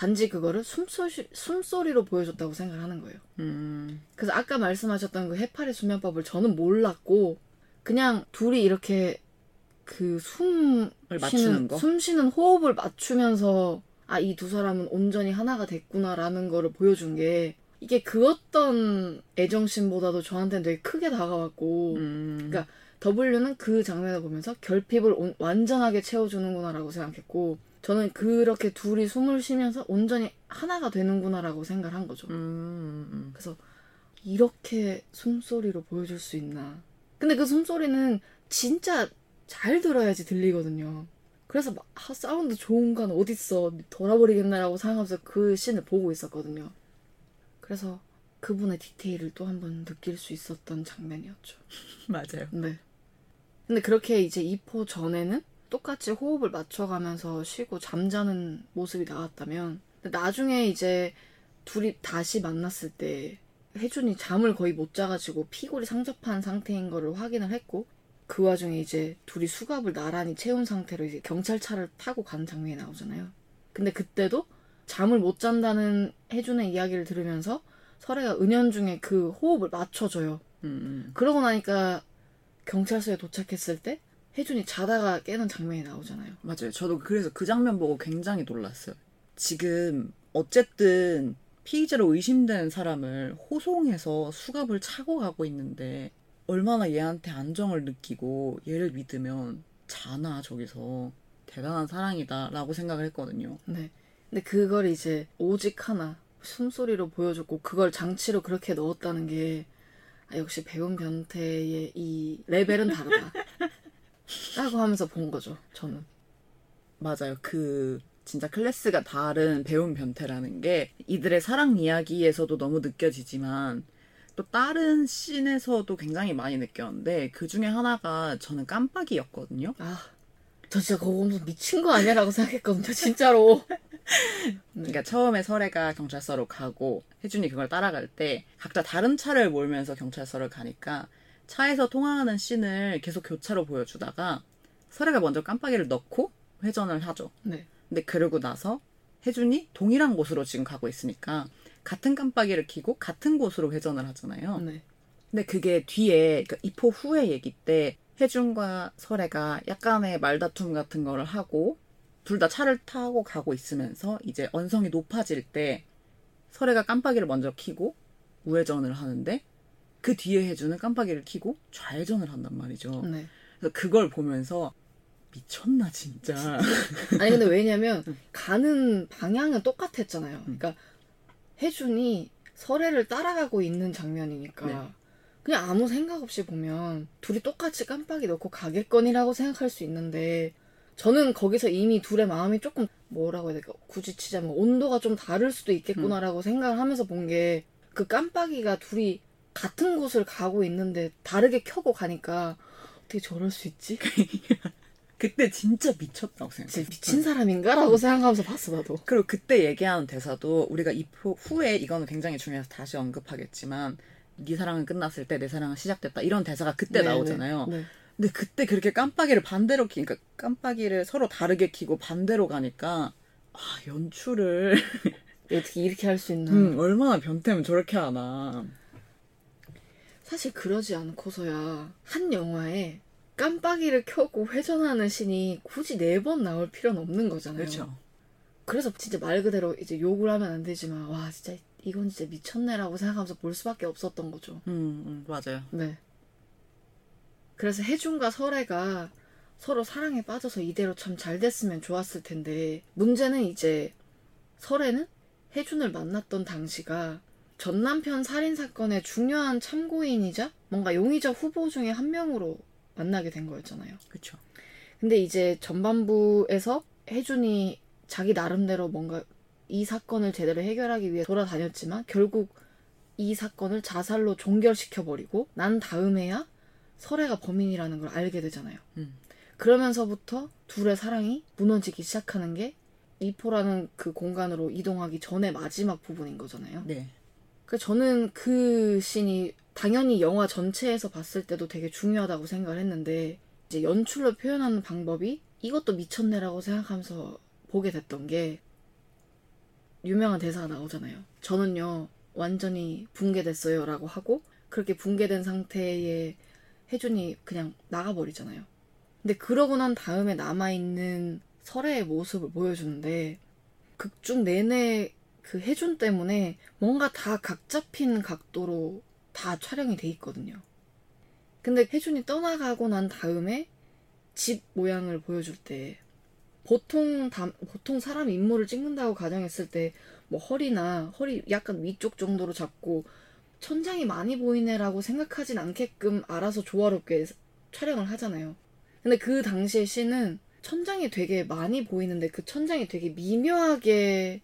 단지 그거를 숨소리, 숨소리로 보여줬다고 생각하는 거예요. 음, 그래서 아까 말씀하셨던 그 해파리 수면법을 저는 몰랐고 그냥 둘이 이렇게 그숨 맞추는 쉬는 거? 숨 쉬는 호흡을 맞추면서 아 이 두 사람은 온전히 하나가 됐구나라는 거를 보여준 게 이게 그 어떤 애정심보다도 저한테는 되게 크게 다가왔고 음. 그러니까 W는 그 장면을 보면서 결핍을 온- 완전하게 채워주는구나라고 생각했고 저는 그렇게 둘이 숨을 쉬면서 온전히 하나가 되는구나라고 생각을 한 거죠. 음, 음. 그래서 이렇게 숨소리로 보여줄 수 있나. 근데 그 숨소리는 진짜 잘 들어야지 들리거든요. 그래서 막 아, 사운드 좋은 건 어딨어 돌아버리겠나라고 생각하면서 그 씬을 보고 있었거든요. 그래서 그분의 디테일을 또 한 번 느낄 수 있었던 장면이었죠. 맞아요. 네. 근데 그렇게 이제 이포 전에는 똑같이 호흡을 맞춰가면서 쉬고 잠자는 모습이 나왔다면 나중에 이제 둘이 다시 만났을 때 혜준이 잠을 거의 못 자가지고 피골이 상접한 상태인 거를 확인을 했고 그 와중에 이제 둘이 수갑을 나란히 채운 상태로 이제 경찰차를 타고 가는 장면이 나오잖아요. 근데 그때도 잠을 못 잔다는 혜준의 이야기를 들으면서 설애가 은연중에 그 호흡을 맞춰줘요. 음, 음. 그러고 나니까 경찰서에 도착했을 때 혜준이 자다가 깨는 장면이 나오잖아요. 맞아요. 저도 그래서 그 장면 보고 굉장히 놀랐어요. 지금 어쨌든 피의자로 의심되는 사람을 호송해서 수갑을 차고 가고 있는데 얼마나 얘한테 안정을 느끼고 얘를 믿으면 자나 저기서 대단한 사랑이다라고 생각을 했거든요. 네. 근데 그걸 이제 오직 하나 숨소리로 보여줬고 그걸 장치로 그렇게 넣었다는 게 아, 역시 배운 변태의 이 레벨은 다르다. 라고 하면서 본 거죠. 저는. 맞아요. 그 진짜 클래스가 다른 배운 변태라는 게 이들의 사랑 이야기에서도 너무 느껴지지만 또 다른 씬에서도 굉장히 많이 느꼈는데 그 중에 하나가 저는 깜빡이였거든요. 아, 저 진짜 그거 보면서 미친 거 아니야라고 생각했거든요. 진짜로. 그러니까 처음에 설애가 경찰서로 가고 혜준이 그걸 따라갈 때 각자 다른 차를 몰면서 경찰서를 가니까 차에서 통화하는 씬을 계속 교차로 보여주다가 설애가 먼저 깜빡이를 넣고 회전을 하죠. 네. 근데 그러고 나서 혜준이 동일한 곳으로 지금 가고 있으니까 같은 깜빡이를 켜고 같은 곳으로 회전을 하잖아요. 네. 근데 그게 뒤에 그 입호 후의 얘기 때 혜준과 설애가 약간의 말다툼 같은 거를 하고 둘 다 차를 타고 가고 있으면서 이제 언성이 높아질 때 설애가 깜빡이를 먼저 켜고 우회전을 하는데 그 뒤에 혜준은 깜빡이를 켜고 좌회전을 한단 말이죠. 네. 그래서 그걸 보면서 미쳤나 진짜. 아니 근데 왜냐면 가는 방향은 똑같았잖아요. 그러니까 혜준이 설애를 따라가고 있는 장면이니까 네. 그냥 아무 생각 없이 보면 둘이 똑같이 깜빡이 넣고 가겠거니라고 생각할 수 있는데 저는 거기서 이미 둘의 마음이 조금 뭐라고 해야 될까 굳이 치자면 온도가 좀 다를 수도 있겠구나라고 생각을 하면서 본 게 그 깜빡이가 둘이 같은 곳을 가고 있는데 다르게 켜고 가니까 어떻게 저럴 수 있지? 그때 진짜 미쳤다고 생각했어요. 진짜 미친 사람인가라고 생각하면서 봤어 나도. 그리고 그때 얘기하는 대사도 우리가 이 후- 후에 이거는 굉장히 중요해서 다시 언급하겠지만 네 사랑은 끝났을 때 내 사랑은 시작됐다 이런 대사가 그때 네, 나오잖아요. 네. 네. 근데 그때 그렇게 깜빡이를 반대로 키, 그러니까 깜빡이를 서로 다르게 키고 반대로 가니까 아 연출을 어떻게 이렇게 할 수 있나. 음, 얼마나 변태면 저렇게 하나. 사실 그러지 않고서야 한 영화에 깜빡이를 켜고 회전하는 신이 굳이 네 번 나올 필요는 없는 거잖아요. 그렇죠. 그래서 진짜 말 그대로 이제 욕을 하면 안 되지만 와 진짜 이건 진짜 미쳤네라고 생각하면서 볼 수밖에 없었던 거죠. 음, 음 맞아요. 네. 그래서 혜준과 설애가 서로 사랑에 빠져서 이대로 참 잘 됐으면 좋았을 텐데 문제는 이제 설애는 혜준을 만났던 당시가 전 남편 살인 사건의 중요한 참고인이자 뭔가 용의자 후보 중에 한 명으로 만나게 된 거였잖아요. 그렇죠. 근데 이제 전반부에서 혜준이 자기 나름대로 뭔가 이 사건을 제대로 해결하기 위해 돌아다녔지만 결국 이 사건을 자살로 종결시켜 버리고 난 다음에야 설애가 범인이라는 걸 알게 되잖아요. 음. 그러면서부터 둘의 사랑이 무너지기 시작하는 게 이포라는 그 공간으로 이동하기 전의 마지막 부분인 거잖아요. 네. 그래서 저는 그 씬이 당연히 영화 전체에서 봤을 때도 되게 중요하다고 생각을 했는데 이제 연출로 표현하는 방법이 이것도 미쳤네라고 생각하면서 보게 됐던 게 유명한 대사가 나오잖아요. 저는요 완전히 붕괴됐어요라고 하고 그렇게 붕괴된 상태의 혜준이 그냥 나가버리잖아요. 근데 그러고 난 다음에 남아있는 설애의 모습을 보여주는데 극중 내내 그 해준 때문에 뭔가 다 각 잡힌 각도로 다 촬영이 돼 있거든요. 근데 혜준이 떠나가고 난 다음에 집 모양을 보여줄 때 보통 다, 보통 사람 인물을 찍는다고 가정했을 때 뭐 허리나 허리 약간 위쪽 정도로 잡고 천장이 많이 보이네라고 생각하진 않게끔 알아서 조화롭게 촬영을 하잖아요. 근데 그 당시의 씬은 천장이 되게 많이 보이는데 그 천장이 되게 미묘하게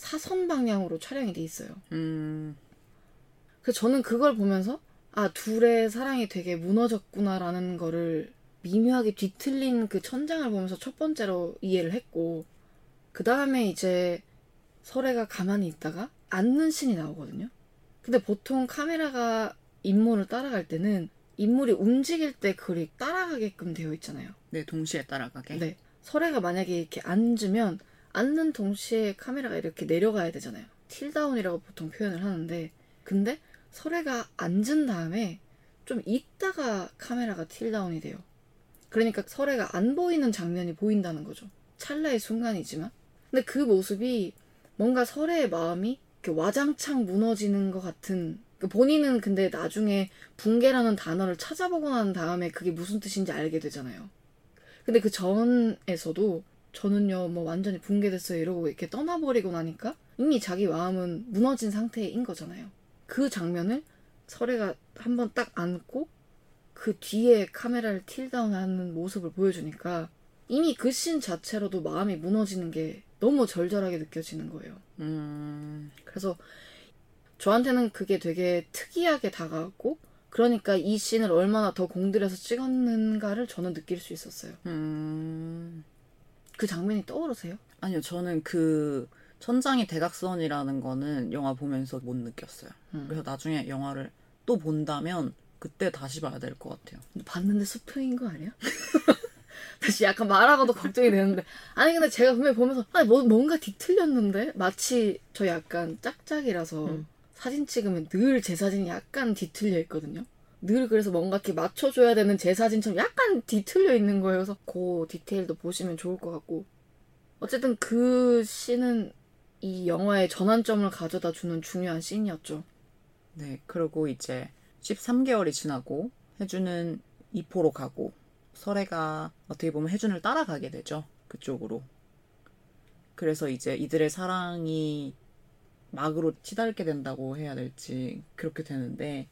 사선 방향으로 촬영이 돼 있어요. 음, 그래서 저는 그걸 보면서 아 둘의 사랑이 되게 무너졌구나라는 거를 미묘하게 뒤틀린 그 천장을 보면서 첫 번째로 이해를 했고 그 다음에 이제 설애가 가만히 있다가 앉는 신이 나오거든요. 근데 보통 카메라가 인물을 따라갈 때는 인물이 움직일 때 그걸 따라가게끔 되어 있잖아요. 네, 동시에 따라가게. 네. 설애가 만약에 이렇게 앉으면 앉는 동시에 카메라가 이렇게 내려가야 되잖아요. 틸다운이라고 보통 표현을 하는데 근데 설애가 앉은 다음에 좀 있다가 카메라가 틸다운이 돼요. 그러니까 설애가 안 보이는 장면이 보인다는 거죠. 찰나의 순간이지만. 근데 그 모습이 뭔가 설애의 마음이 와장창 무너지는 것 같은 그 본인은 근데 나중에 붕괴라는 단어를 찾아보고 난 다음에 그게 무슨 뜻인지 알게 되잖아요. 근데 그 전에서도 저는요 뭐 완전히 붕괴됐어요 이러고 이렇게 떠나버리고 나니까 이미 자기 마음은 무너진 상태인 거잖아요. 그 장면을 설애가 한번 딱 안고 그 뒤에 카메라를 틸다운하는 모습을 보여주니까 이미 그 씬 자체로도 마음이 무너지는 게 너무 절절하게 느껴지는 거예요. 음, 그래서 저한테는 그게 되게 특이하게 다가왔고 그러니까 이 씬을 얼마나 더 공들여서 찍었는가를 저는 느낄 수 있었어요. 음. 그 장면이 떠오르세요? 아니요, 저는 그 천장이 대각선이라는 거는 영화 보면서 못 느꼈어요. 음. 그래서 나중에 영화를 또 본다면 그때 다시 봐야 될 것 같아요. 봤는데 스프인 거 아니야? 다시 약간 말하고도 걱정이 되는데 아니 근데 제가 분명히 보면서 아니 뭐, 뭔가 뒤틀렸는데 마치 저 약간 짝짝이라서 음. 사진 찍으면 늘 제 사진이 약간 뒤틀려 있거든요. 늘 그래서 뭔가 이렇게 맞춰줘야 되는 제 사진처럼 약간 뒤틀려 있는 거예요. 그래서 그 디테일도 보시면 좋을 것 같고 어쨌든 그 씬은 이 영화의 전환점을 가져다 주는 중요한 씬이었죠. 네, 그리고 이제 13개월이 지나고 혜준은 이포로 가고 설애가 어떻게 보면 혜준을 따라가게 되죠. 그쪽으로. 그래서 이제 이들의 사랑이 막으로 치닫게 된다고 해야 될지 그렇게 되는데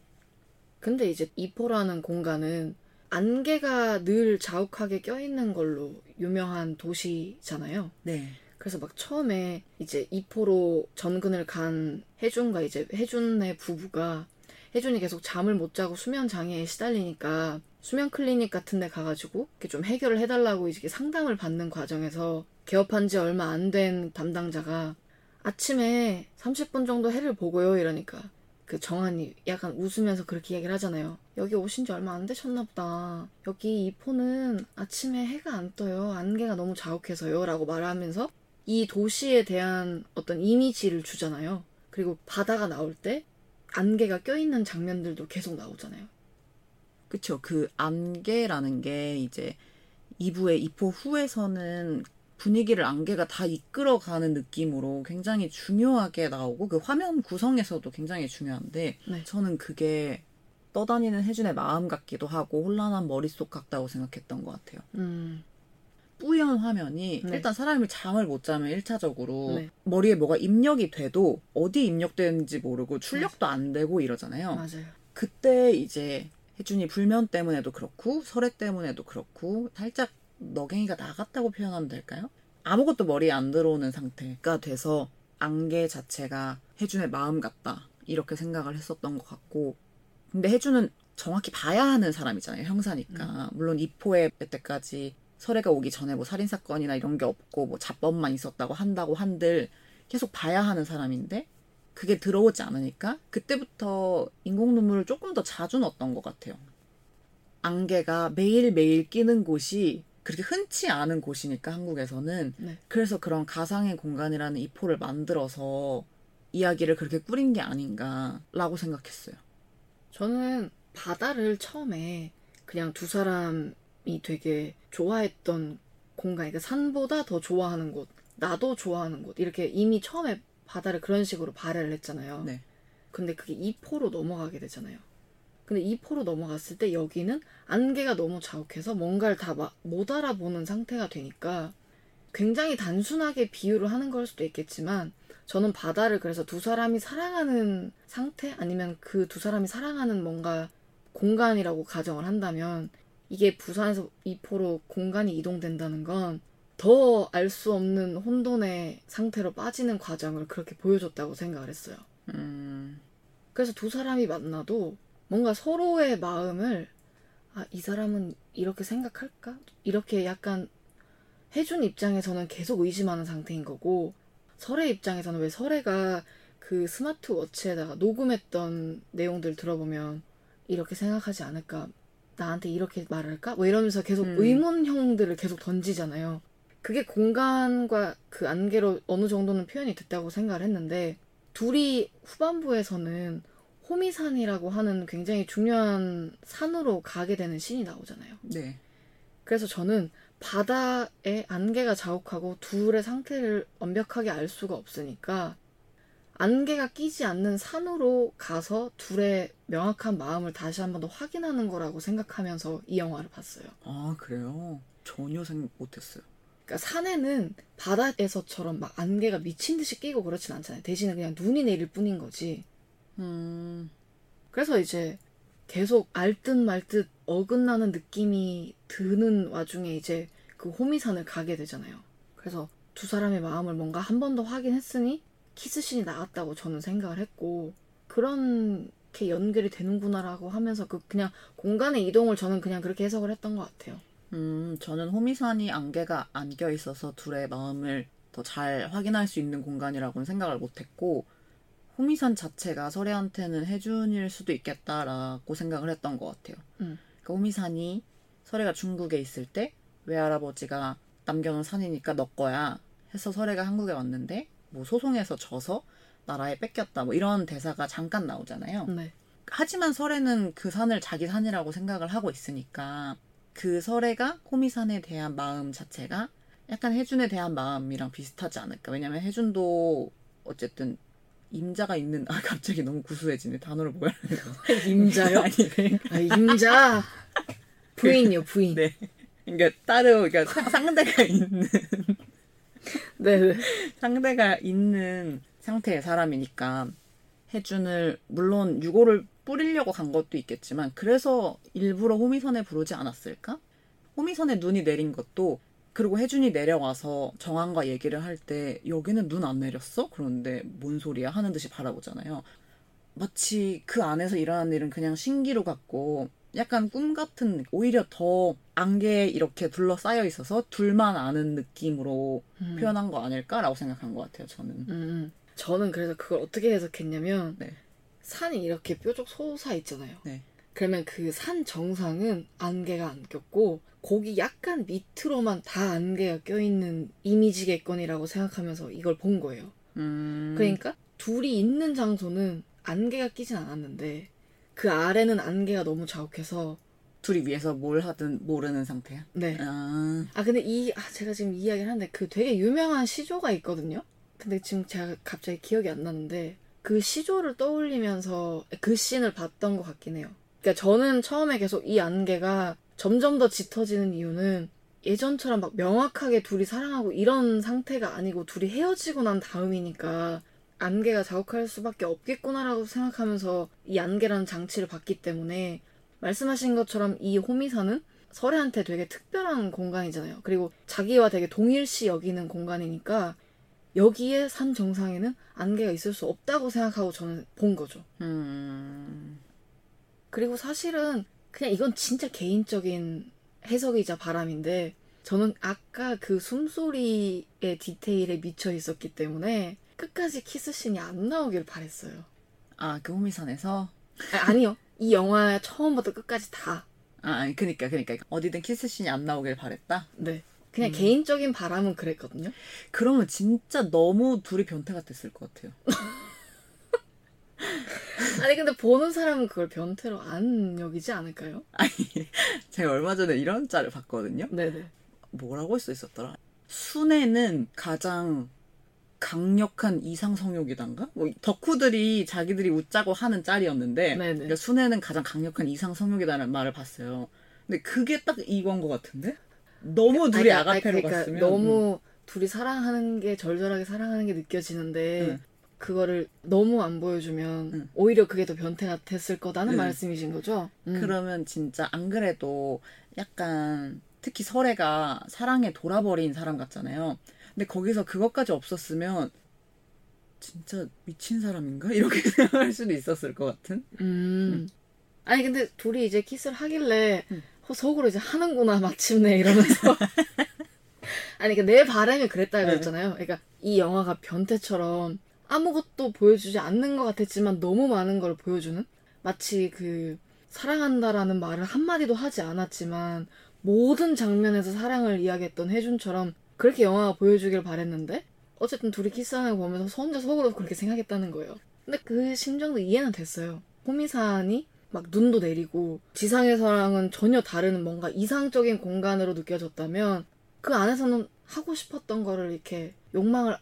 근데 이제 이포라는 공간은 안개가 늘 자욱하게 껴있는 걸로 유명한 도시잖아요. 네. 그래서 막 처음에 이제 이포로 전근을 간 혜준과 이제 혜준의 부부가 혜준이 계속 잠을 못 자고 수면 장애에 시달리니까 수면 클리닉 같은 데 가가지고 이렇게 좀 해결을 해달라고 이제 상담을 받는 과정에서 개업한 지 얼마 안 된 담당자가 아침에 30분 정도 해를 보고요 이러니까 그 정한이 약간 웃으면서 그렇게 얘기를 하잖아요. 여기 오신 지 얼마 안 되셨나 보다. 여기 이 포는 아침에 해가 안 떠요. 안개가 너무 자욱해서요. 라고 말하면서 이 도시에 대한 어떤 이미지를 주잖아요. 그리고 바다가 나올 때 안개가 껴있는 장면들도 계속 나오잖아요. 그쵸. 그 안개라는 게 이제 2부의 이포 후에서는 분위기를 안개가 다 이끌어가는 느낌으로 굉장히 중요하게 나오고 그 화면 구성에서도 굉장히 중요한데 네. 저는 그게 떠다니는 혜준의 마음 같기도 하고 혼란한 머릿속 같다고 생각했던 것 같아요. 음, 뿌연 화면이 네. 일단 사람이 잠을 못 자면 1차적으로 네. 머리에 뭐가 입력이 돼도 어디 입력되는지 모르고 출력도 안 되고 이러잖아요. 맞아요. 그때 이제 혜준이 불면 때문에도 그렇고 설애 때문에도 그렇고 살짝 너갱이가 나갔다고 표현하면 될까요? 아무것도 머리에 안 들어오는 상태가 돼서 안개 자체가 혜준의 마음 같다 이렇게 생각을 했었던 것 같고 근데 혜준은 정확히 봐야 하는 사람이잖아요 형사니까 물론 이포에 때까지 설애가 오기 전에 뭐 살인 사건이나 이런 게 없고 뭐 자법만 있었다고 한다고 한들 계속 봐야 하는 사람인데 그게 들어오지 않으니까 그때부터 인공 눈물을 조금 더 자주 넣었던 것 같아요. 안개가 매일매일 끼는 곳이 그렇게 흔치 않은 곳이니까 한국에서는 네. 그래서 그런 가상의 공간이라는 이포를 만들어서 이야기를 그렇게 꾸린 게 아닌가라고 생각했어요. 저는 바다를 처음에 그냥 두 사람이 되게 좋아했던 공간, 그러니까 산보다 더 좋아하는 곳, 나도 좋아하는 곳, 이렇게 이미 처음에 바다를 그런 식으로 발해를 했잖아요. 네. 근데 그게 2포로 넘어가게 되잖아요. 근데 2포로 넘어갔을 때 여기는 안개가 너무 자욱해서 뭔가를 다 못 알아보는 상태가 되니까 굉장히 단순하게 비유를 하는 걸 수도 있겠지만 저는 바다를 그래서 두 사람이 사랑하는 상태 아니면 그 두 사람이 사랑하는 뭔가 공간이라고 가정을 한다면 이게 부산에서 2포로 공간이 이동된다는 건 더 알 수 없는 혼돈의 상태로 빠지는 과정을 그렇게 보여줬다고 생각을 했어요. 음, 그래서 두 사람이 만나도 뭔가 서로의 마음을 아, 이 사람은 이렇게 생각할까? 이렇게 약간 해준 입장에서는 계속 의심하는 상태인 거고 설의 입장에서는 왜 설애가 그 스마트워치에다가 녹음했던 내용들 들어보면 이렇게 생각하지 않을까? 나한테 이렇게 말할까? 뭐 이러면서 계속 음. 의문형들을 계속 던지잖아요. 그게 공간과 그 안개로 어느 정도는 표현이 됐다고 생각을 했는데 둘이 후반부에서는 호미산이라고 하는 굉장히 중요한 산으로 가게 되는 신이 나오잖아요. 네. 그래서 저는 바다에 안개가 자욱하고 둘의 상태를 완벽하게 알 수가 없으니까 안개가 끼지 않는 산으로 가서 둘의 명확한 마음을 다시 한 번 더 확인하는 거라고 생각하면서 이 영화를 봤어요. 아, 그래요? 전혀 생각 못했어요. 그러니까 산에는 바다에서처럼 막 안개가 미친 듯이 끼고 그렇진 않잖아요. 대신에 그냥 눈이 내릴 뿐인 거지. 음, 그래서 이제 계속 알듯 말듯 어긋나는 느낌이 드는 와중에 이제 그 호미산을 가게 되잖아요. 그래서 두 사람의 마음을 뭔가 한 번 더 확인했으니 키스신이 나왔다고 저는 생각을 했고 그렇게 연결이 되는구나라고 하면서 그 그냥 공간의 이동을 저는 그냥 그렇게 해석을 했던 것 같아요. 음, 저는 호미산이 안개가 안겨 있어서 둘의 마음을 더 잘 확인할 수 있는 공간이라고는 생각을 못했고, 호미산 자체가 설애한테는 해준 일 수도 있겠다라고 생각을 했던 것 같아요. 음. 그러니까 호미산이 설애가 중국에 있을 때 외할아버지가 남겨놓은 산이니까 너 거야 해서 설애가 한국에 왔는데 뭐 소송에서 져서 나라에 뺏겼다 뭐 이런 대사가 잠깐 나오잖아요. 네. 하지만 설애는 그 산을 자기 산이라고 생각을 하고 있으니까 그 설애가 호미산에 대한 마음 자체가 약간 혜준에 대한 마음이랑 비슷하지 않을까. 왜냐면 혜준도 어쨌든 임자가 있는 아 갑자기 너무 구수해지네 단어를 뭐야 임자요? 아니 그러니까 아, 임자 부인이요 부인. 네 그러니까 따로 그러니까 사- 상대가 있는 네. 네. 상대가 있는 상태의 사람이니까 혜준을 물론 유고를 뿌리려고 간 것도 있겠지만 그래서 일부러 호미선에 부르지 않았을까? 호미선에 눈이 내린 것도 그리고 혜준이 내려와서 정한과 얘기를 할 때 여기는 눈 안 내렸어? 그런데 뭔 소리야? 하는 듯이 바라보잖아요. 마치 그 안에서 일어나는 일은 그냥 신기루 같고 약간 꿈 같은 오히려 더 안개에 이렇게 둘러싸여 있어서 둘만 아는 느낌으로 음. 표현한 거 아닐까라고 생각한 것 같아요. 저는. 음, 저는 그래서 그걸 어떻게 해석했냐면 네. 산이 이렇게 뾰족 솟아 있잖아요. 네. 그러면 그 산 정상은 안개가 안 꼈고 거기 약간 밑으로만 다 안개가 껴있는 이미지겠거니라고 생각하면서 이걸 본 거예요. 음. 그러니까 둘이 있는 장소는 안개가 끼진 않았는데 그 아래는 안개가 너무 자욱해서 둘이 위에서 뭘 하든 모르는 상태야. 네. 아, 아 근데 이 아, 제가 지금 이야기를 하는데 그 되게 유명한 시조가 있거든요. 근데 지금 제가 갑자기 기억이 안 나는데 그 시조를 떠올리면서 그 씬을 봤던 것 같긴 해요. 그러니까 저는 처음에 계속 이 안개가 점점 더 짙어지는 이유는 예전처럼 막 명확하게 둘이 사랑하고 이런 상태가 아니고 둘이 헤어지고 난 다음이니까 안개가 자욱할 수밖에 없겠구나라고 생각하면서 이 안개라는 장치를 봤기 때문에 말씀하신 것처럼 이 호미사는 설애한테 되게 특별한 공간이잖아요. 그리고 자기와 되게 동일시 여기는 공간이니까 여기에 산 정상에는 안개가 있을 수 없다고 생각하고 저는 본 거죠. 음. 그리고 사실은 그냥 이건 진짜 개인적인 해석이자 바람인데 저는 아까 그 숨소리의 디테일에 미쳐 있었기 때문에 끝까지 키스씬이 안 나오길 바랬어요. 아, 그 호미산에서? 아, 아니요. 이 영화 처음부터 끝까지 다. 아, 그니까, 그니까. 어디든 키스씬이 안 나오길 바랬다? 네. 그냥 개인적인 바람은 그랬거든요. 그러면 진짜 너무 둘이 변태 같았을 것 같아요. 아니 근데 보는 사람은 그걸 변태로 안 여기지 않을까요? 아니, 제가 얼마 전에 이런 짤을 봤거든요. 네네. 뭐라고 할 수 있었더라? 순애는 가장 강력한 이상 성욕이단가? 뭐 덕후들이 자기들이 웃자고 하는 짤이었는데. 그러니까 순애는 가장 강력한 이상 성욕이다는 말을 봤어요. 근데 그게 딱 이건 것 같은데? 너무 둘이 아니, 아가페로 그러니까 갔으면 너무 둘이 사랑하는 게 절절하게 사랑하는 게 느껴지는데 응. 그거를 너무 안 보여주면 응. 오히려 그게 더 변태 같았을 거다는 응. 말씀이신 거죠? 음, 음. 그러면 진짜 안 그래도 약간 특히 설애가 사랑에 돌아버린 사람 같잖아요. 근데 거기서 그것까지 없었으면 진짜 미친 사람인가? 이렇게 생각할 수도 있었을 것 같은? 음. 아니 근데 둘이 이제 키스를 하길래 응. 어, 속으로 이제 하는구나 마침내 이러면서 아니 그러니까 내 바람이 그랬다 이거였잖아요. 그러니까 이 영화가 변태처럼 아무것도 보여주지 않는 것 같았지만 너무 많은 걸 보여주는 마치 그 사랑한다라는 말을 한마디도 하지 않았지만 모든 장면에서 사랑을 이야기했던 혜준처럼 그렇게 영화가 보여주길 바랬는데 어쨌든 둘이 키스하는 거 보면서 저 혼자 속으로 그렇게 생각했다는 거예요. 근데 그 심정도 이해는 됐어요. 호미산이 막 눈도 내리고 지상에서랑은 전혀 다른 뭔가 이상적인 공간으로 느껴졌다면 그 안에서는 하고 싶었던 거를 이렇게 욕망을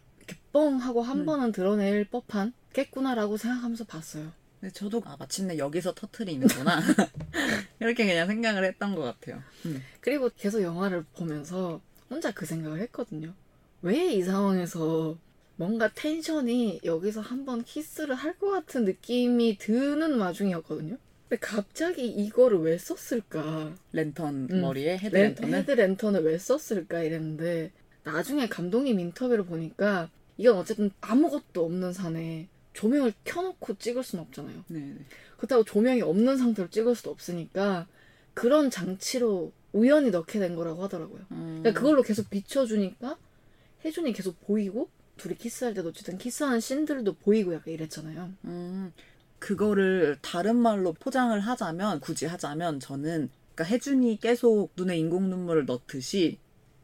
뻥 하고 한 음. 번은 드러낼 법한 겠구나라고 생각하면서 봤어요. 근데 저도 아 마침내 여기서 터트리는구나 이렇게 그냥 생각을 했던 것 같아요. 음. 그리고 계속 영화를 보면서 혼자 그 생각을 했거든요. 왜 이 상황에서 뭔가 텐션이 여기서 한번 키스를 할 것 같은 느낌이 드는 와중이었거든요. 근데 갑자기 이거를 왜 썼을까? 랜턴 음. 머리에 랜- 헤드 랜턴을 헤드 랜턴을 왜 썼을까 이랬는데 나중에 감독님 인터뷰를 보니까 이건 어쨌든 아무것도 없는 산에 조명을 켜놓고 찍을 수는 없잖아요. 네, 네. 그렇다고 조명이 없는 상태로 찍을 수도 없으니까 그런 장치로 우연히 넣게 된 거라고 하더라고요. 음. 그러니까 그걸로 계속 비춰주니까 혜준이 계속 보이고 둘이 키스할 때도 어쨌든 키스하는 씬들도 보이고 약간 이랬잖아요. 음, 그거를 다른 말로 포장을 하자면 굳이 하자면 저는 그러니까 혜준이 계속 눈에 인공 눈물을 넣듯이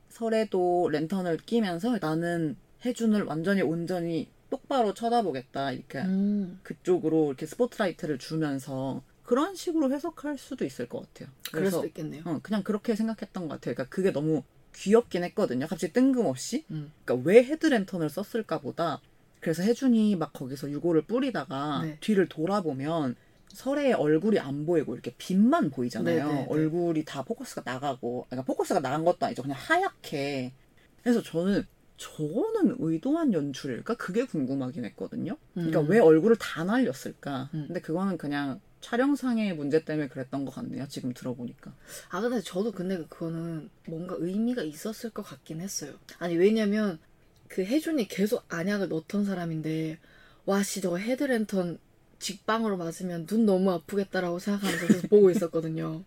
설에도 랜턴을 끼면서 나는 혜준을 완전히 온전히 똑바로 쳐다보겠다 이렇게 음. 그쪽으로 이렇게 스포트라이트를 주면서 그런 식으로 해석할 수도 있을 것 같아요. 그럴 수도 있겠네요. 어, 그냥 그렇게 생각했던 것 같아요. 그러니까 그게 너무 귀엽긴 했거든요. 갑자기 뜬금없이. 음. 그러니까 왜 헤드랜턴을 썼을까 보다 그래서 혜준이 막 거기서 유골을 뿌리다가 네. 뒤를 돌아보면 설의 얼굴이 안 보이고 이렇게 빛만 보이잖아요. 네, 네, 네. 얼굴이 다 포커스가 나가고 그러니까 포커스가 나간 것도 아니죠. 그냥 하얗게. 그래서 저는 저거는 의도한 연출일까? 그게 궁금하긴 했거든요. 그러니까 음. 왜 얼굴을 다 날렸을까? 음. 근데 그거는 그냥 촬영상의 문제 때문에 그랬던 것 같네요. 지금 들어보니까. 아 근데 저도 근데 그거는 뭔가 의미가 있었을 것 같긴 했어요. 아니 왜냐면 그 혜준이 계속 안약을 넣던 사람인데 와씨 저거 헤드랜턴 직방으로 맞으면 눈 너무 아프겠다라고 생각하면서 계속 보고 있었거든요.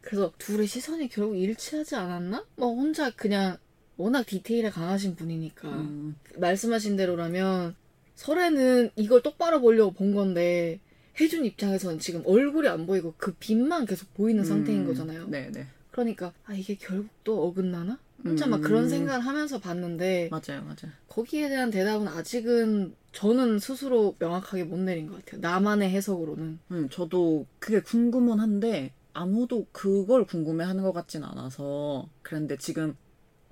그래서 둘의 시선이 결국 일치하지 않았나? 뭐 혼자 그냥 워낙 디테일에 강하신 분이니까 음, 말씀하신 대로라면 설에는 이걸 똑바로 보려고 본 건데 혜준 입장에서는 지금 얼굴이 안 보이고 그 빛만 계속 보이는 상태인 음, 거잖아요. 네네. 그러니까 아 이게 결국 또 어긋나나? 혼자 막 그런 음. 생각을 하면서 봤는데 맞아요, 맞아요. 거기에 대한 대답은 아직은 저는 스스로 명확하게 못 내린 것 같아요. 나만의 해석으로는. 음, 저도 그게 궁금은 한데 아무도 그걸 궁금해하는 것 같진 않아서 그런데 지금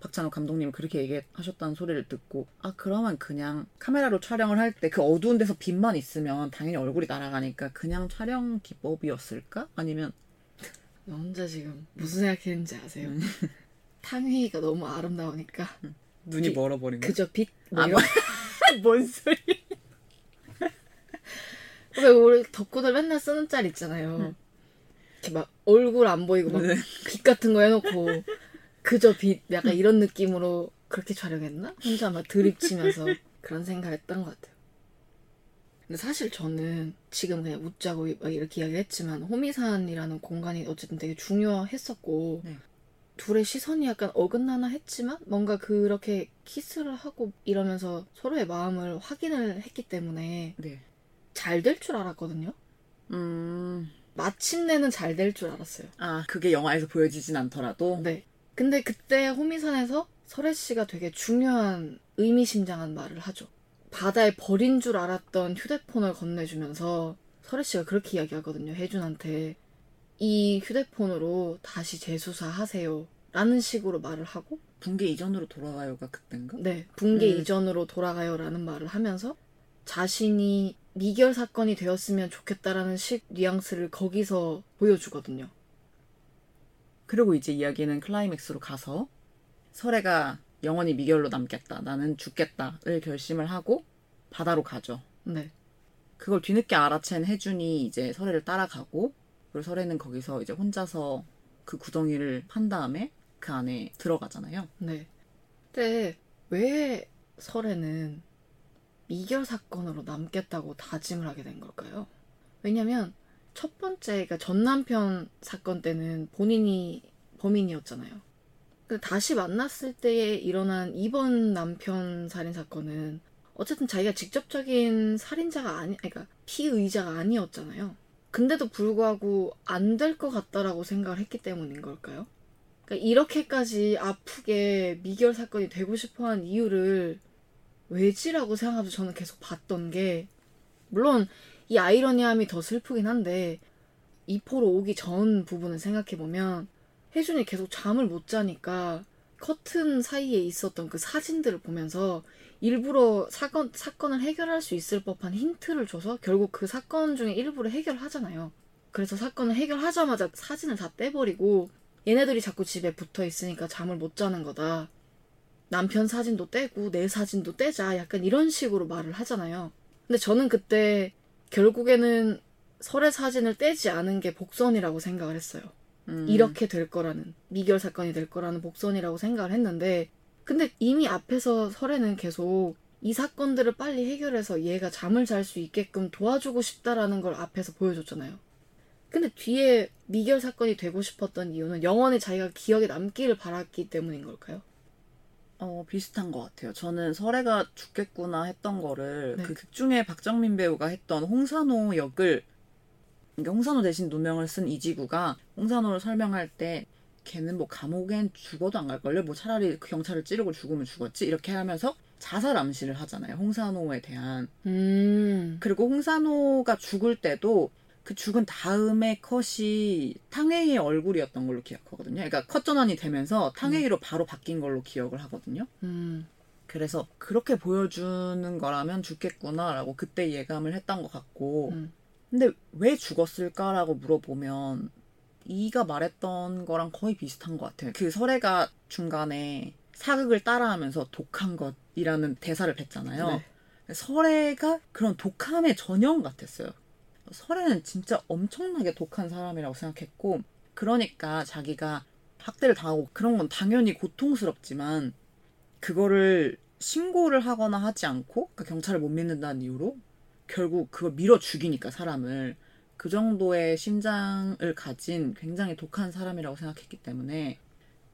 박찬욱 감독님이 그렇게 얘기하셨다는 소리를 듣고 아 그러면 그냥 카메라로 촬영을 할 때 그 어두운 데서 빛만 있으면 당연히 얼굴이 날아가니까 그냥 촬영 기법이었을까? 아니면 나 혼자 지금 무슨 생각했는지 아세요? 음. 탕휘가 너무 아름다우니까 눈이 비- 멀어버린 거? 그저 빛. 뭐 아, 이런- 뭔 소리? 왜 우리 덕후들 맨날 쓰는 짤 있잖아요. 이렇게 막 얼굴 안 보이고 막 네. 빛 같은 거 해놓고 그저 빛 약간 이런 느낌으로 그렇게 촬영했나? 혼자 막 드립치면서 그런 생각을 했던 것 같아요. 근데 사실 저는 지금 그냥 웃자고 막 이렇게 이야기를 했지만 호미산이라는 공간이 어쨌든 되게 중요했었고 네. 둘의 시선이 약간 어긋나나 했지만 뭔가 그렇게 키스를 하고 이러면서 서로의 마음을 확인을 했기 때문에 네. 잘될 줄 알았거든요. 음, 마침내는 잘 될 줄 알았어요. 아 그게 영화에서 보여지진 않더라도 네. 근데 그때 호미산에서 설혜 씨가 되게 중요한 의미심장한 말을 하죠. 바다에 버린 줄 알았던 휴대폰을 건네주면서 설혜 씨가 그렇게 이야기하거든요. 혜준한테 이 휴대폰으로 다시 재수사 하세요. 라는 식으로 말을 하고 붕괴 이전으로 돌아가요가 그땐가? 네, 붕괴 음. 이전으로 돌아가요라는 말을 하면서 자신이 미결 사건이 되었으면 좋겠다라는 식 뉘앙스를 거기서 보여주거든요. 그리고 이제 이야기는 클라이맥스로 가서 설애가 영원히 미결로 남겠다. 나는 죽겠다를 결심을 하고 바다로 가죠. 네. 그걸 뒤늦게 알아챈 혜준이 이제 설애를 따라가고 그리고 설애는 거기서 이제 혼자서 그 구덩이를 판 다음에 그 안에 들어가잖아요. 네. 근데 왜 설에는 미결 사건으로 남겠다고 다짐을 하게 된 걸까요? 왜냐면 첫 번째, 그러니까 전 남편 사건 때는 본인이 범인이었잖아요. 다시 만났을 때에 일어난 이번 남편 살인 사건은 어쨌든 자기가 직접적인 살인자가 아니, 그러니까 피의자가 아니었잖아요. 근데도 불구하고 안 될 것 같다라고 생각을 했기 때문인 걸까요? 그러니까 이렇게까지 아프게 미결 사건이 되고 싶어 한 이유를 왜지라고 생각하면서 저는 계속 봤던 게 물론 이 아이러니함이 더 슬프긴 한데 이포로 오기 전 부분을 생각해 보면 혜준이 계속 잠을 못 자니까 커튼 사이에 있었던 그 사진들을 보면서 일부러 사건 사건을 해결할 수 있을 법한 힌트를 줘서 결국 그 사건 중에 일부를 해결하잖아요. 그래서 사건을 해결하자마자 사진을 다 떼버리고 얘네들이 자꾸 집에 붙어 있으니까 잠을 못 자는 거다. 남편 사진도 떼고 내 사진도 떼자. 약간 이런 식으로 말을 하잖아요. 근데 저는 그때 결국에는 설의 사진을 떼지 않은 게 복선이라고 생각을 했어요. 음, 이렇게 될 거라는 미결 사건이 될 거라는 복선이라고 생각을 했는데 근데 이미 앞에서 설에는 계속 이 사건들을 빨리 해결해서 얘가 잠을 잘 수 있게끔 도와주고 싶다라는 걸 앞에서 보여줬잖아요. 근데 뒤에 미결 사건이 되고 싶었던 이유는 영원히 자기가 기억에 남기를 바랐기 때문인 걸까요? 어, 비슷한 것 같아요. 저는 설애가 죽겠구나 했던 거를 네. 그극 중에 박정민 배우가 했던 홍산호 역을 그러니까 홍산호 대신 누명을 쓴 이지구가 홍산호를 설명할 때 걔는 뭐 감옥엔 죽어도 안 갈걸요? 뭐 차라리 그 경찰을 찌르고 죽으면 죽었지? 이렇게 하면서 자살 암시를 하잖아요. 홍산호에 대한. 음. 그리고 홍산호가 죽을 때도 그 죽은 다음에 컷이 탕웨이의 얼굴이었던 걸로 기억하거든요. 그러니까 컷 전환이 되면서 탕웨이로 바로 바뀐 걸로 기억을 하거든요. 음. 그래서 그렇게 보여주는 거라면 죽겠구나라고 그때 예감을 했던 것 같고 음. 근데 왜 죽었을까라고 물어보면 이가 말했던 거랑 거의 비슷한 것 같아요. 그 설애가 중간에 사극을 따라하면서 독한 것이라는 대사를 뱉잖아요. 네. 설애가 그런 독함의 전형 같았어요. 설애는 진짜 엄청나게 독한 사람이라고 생각했고 그러니까 자기가 학대를 당하고 그런 건 당연히 고통스럽지만 그거를 신고를 하거나 하지 않고 그러니까 경찰을 못 믿는다는 이유로 결국 그걸 밀어 죽이니까 사람을. 그 정도의 심장을 가진 굉장히 독한 사람이라고 생각했기 때문에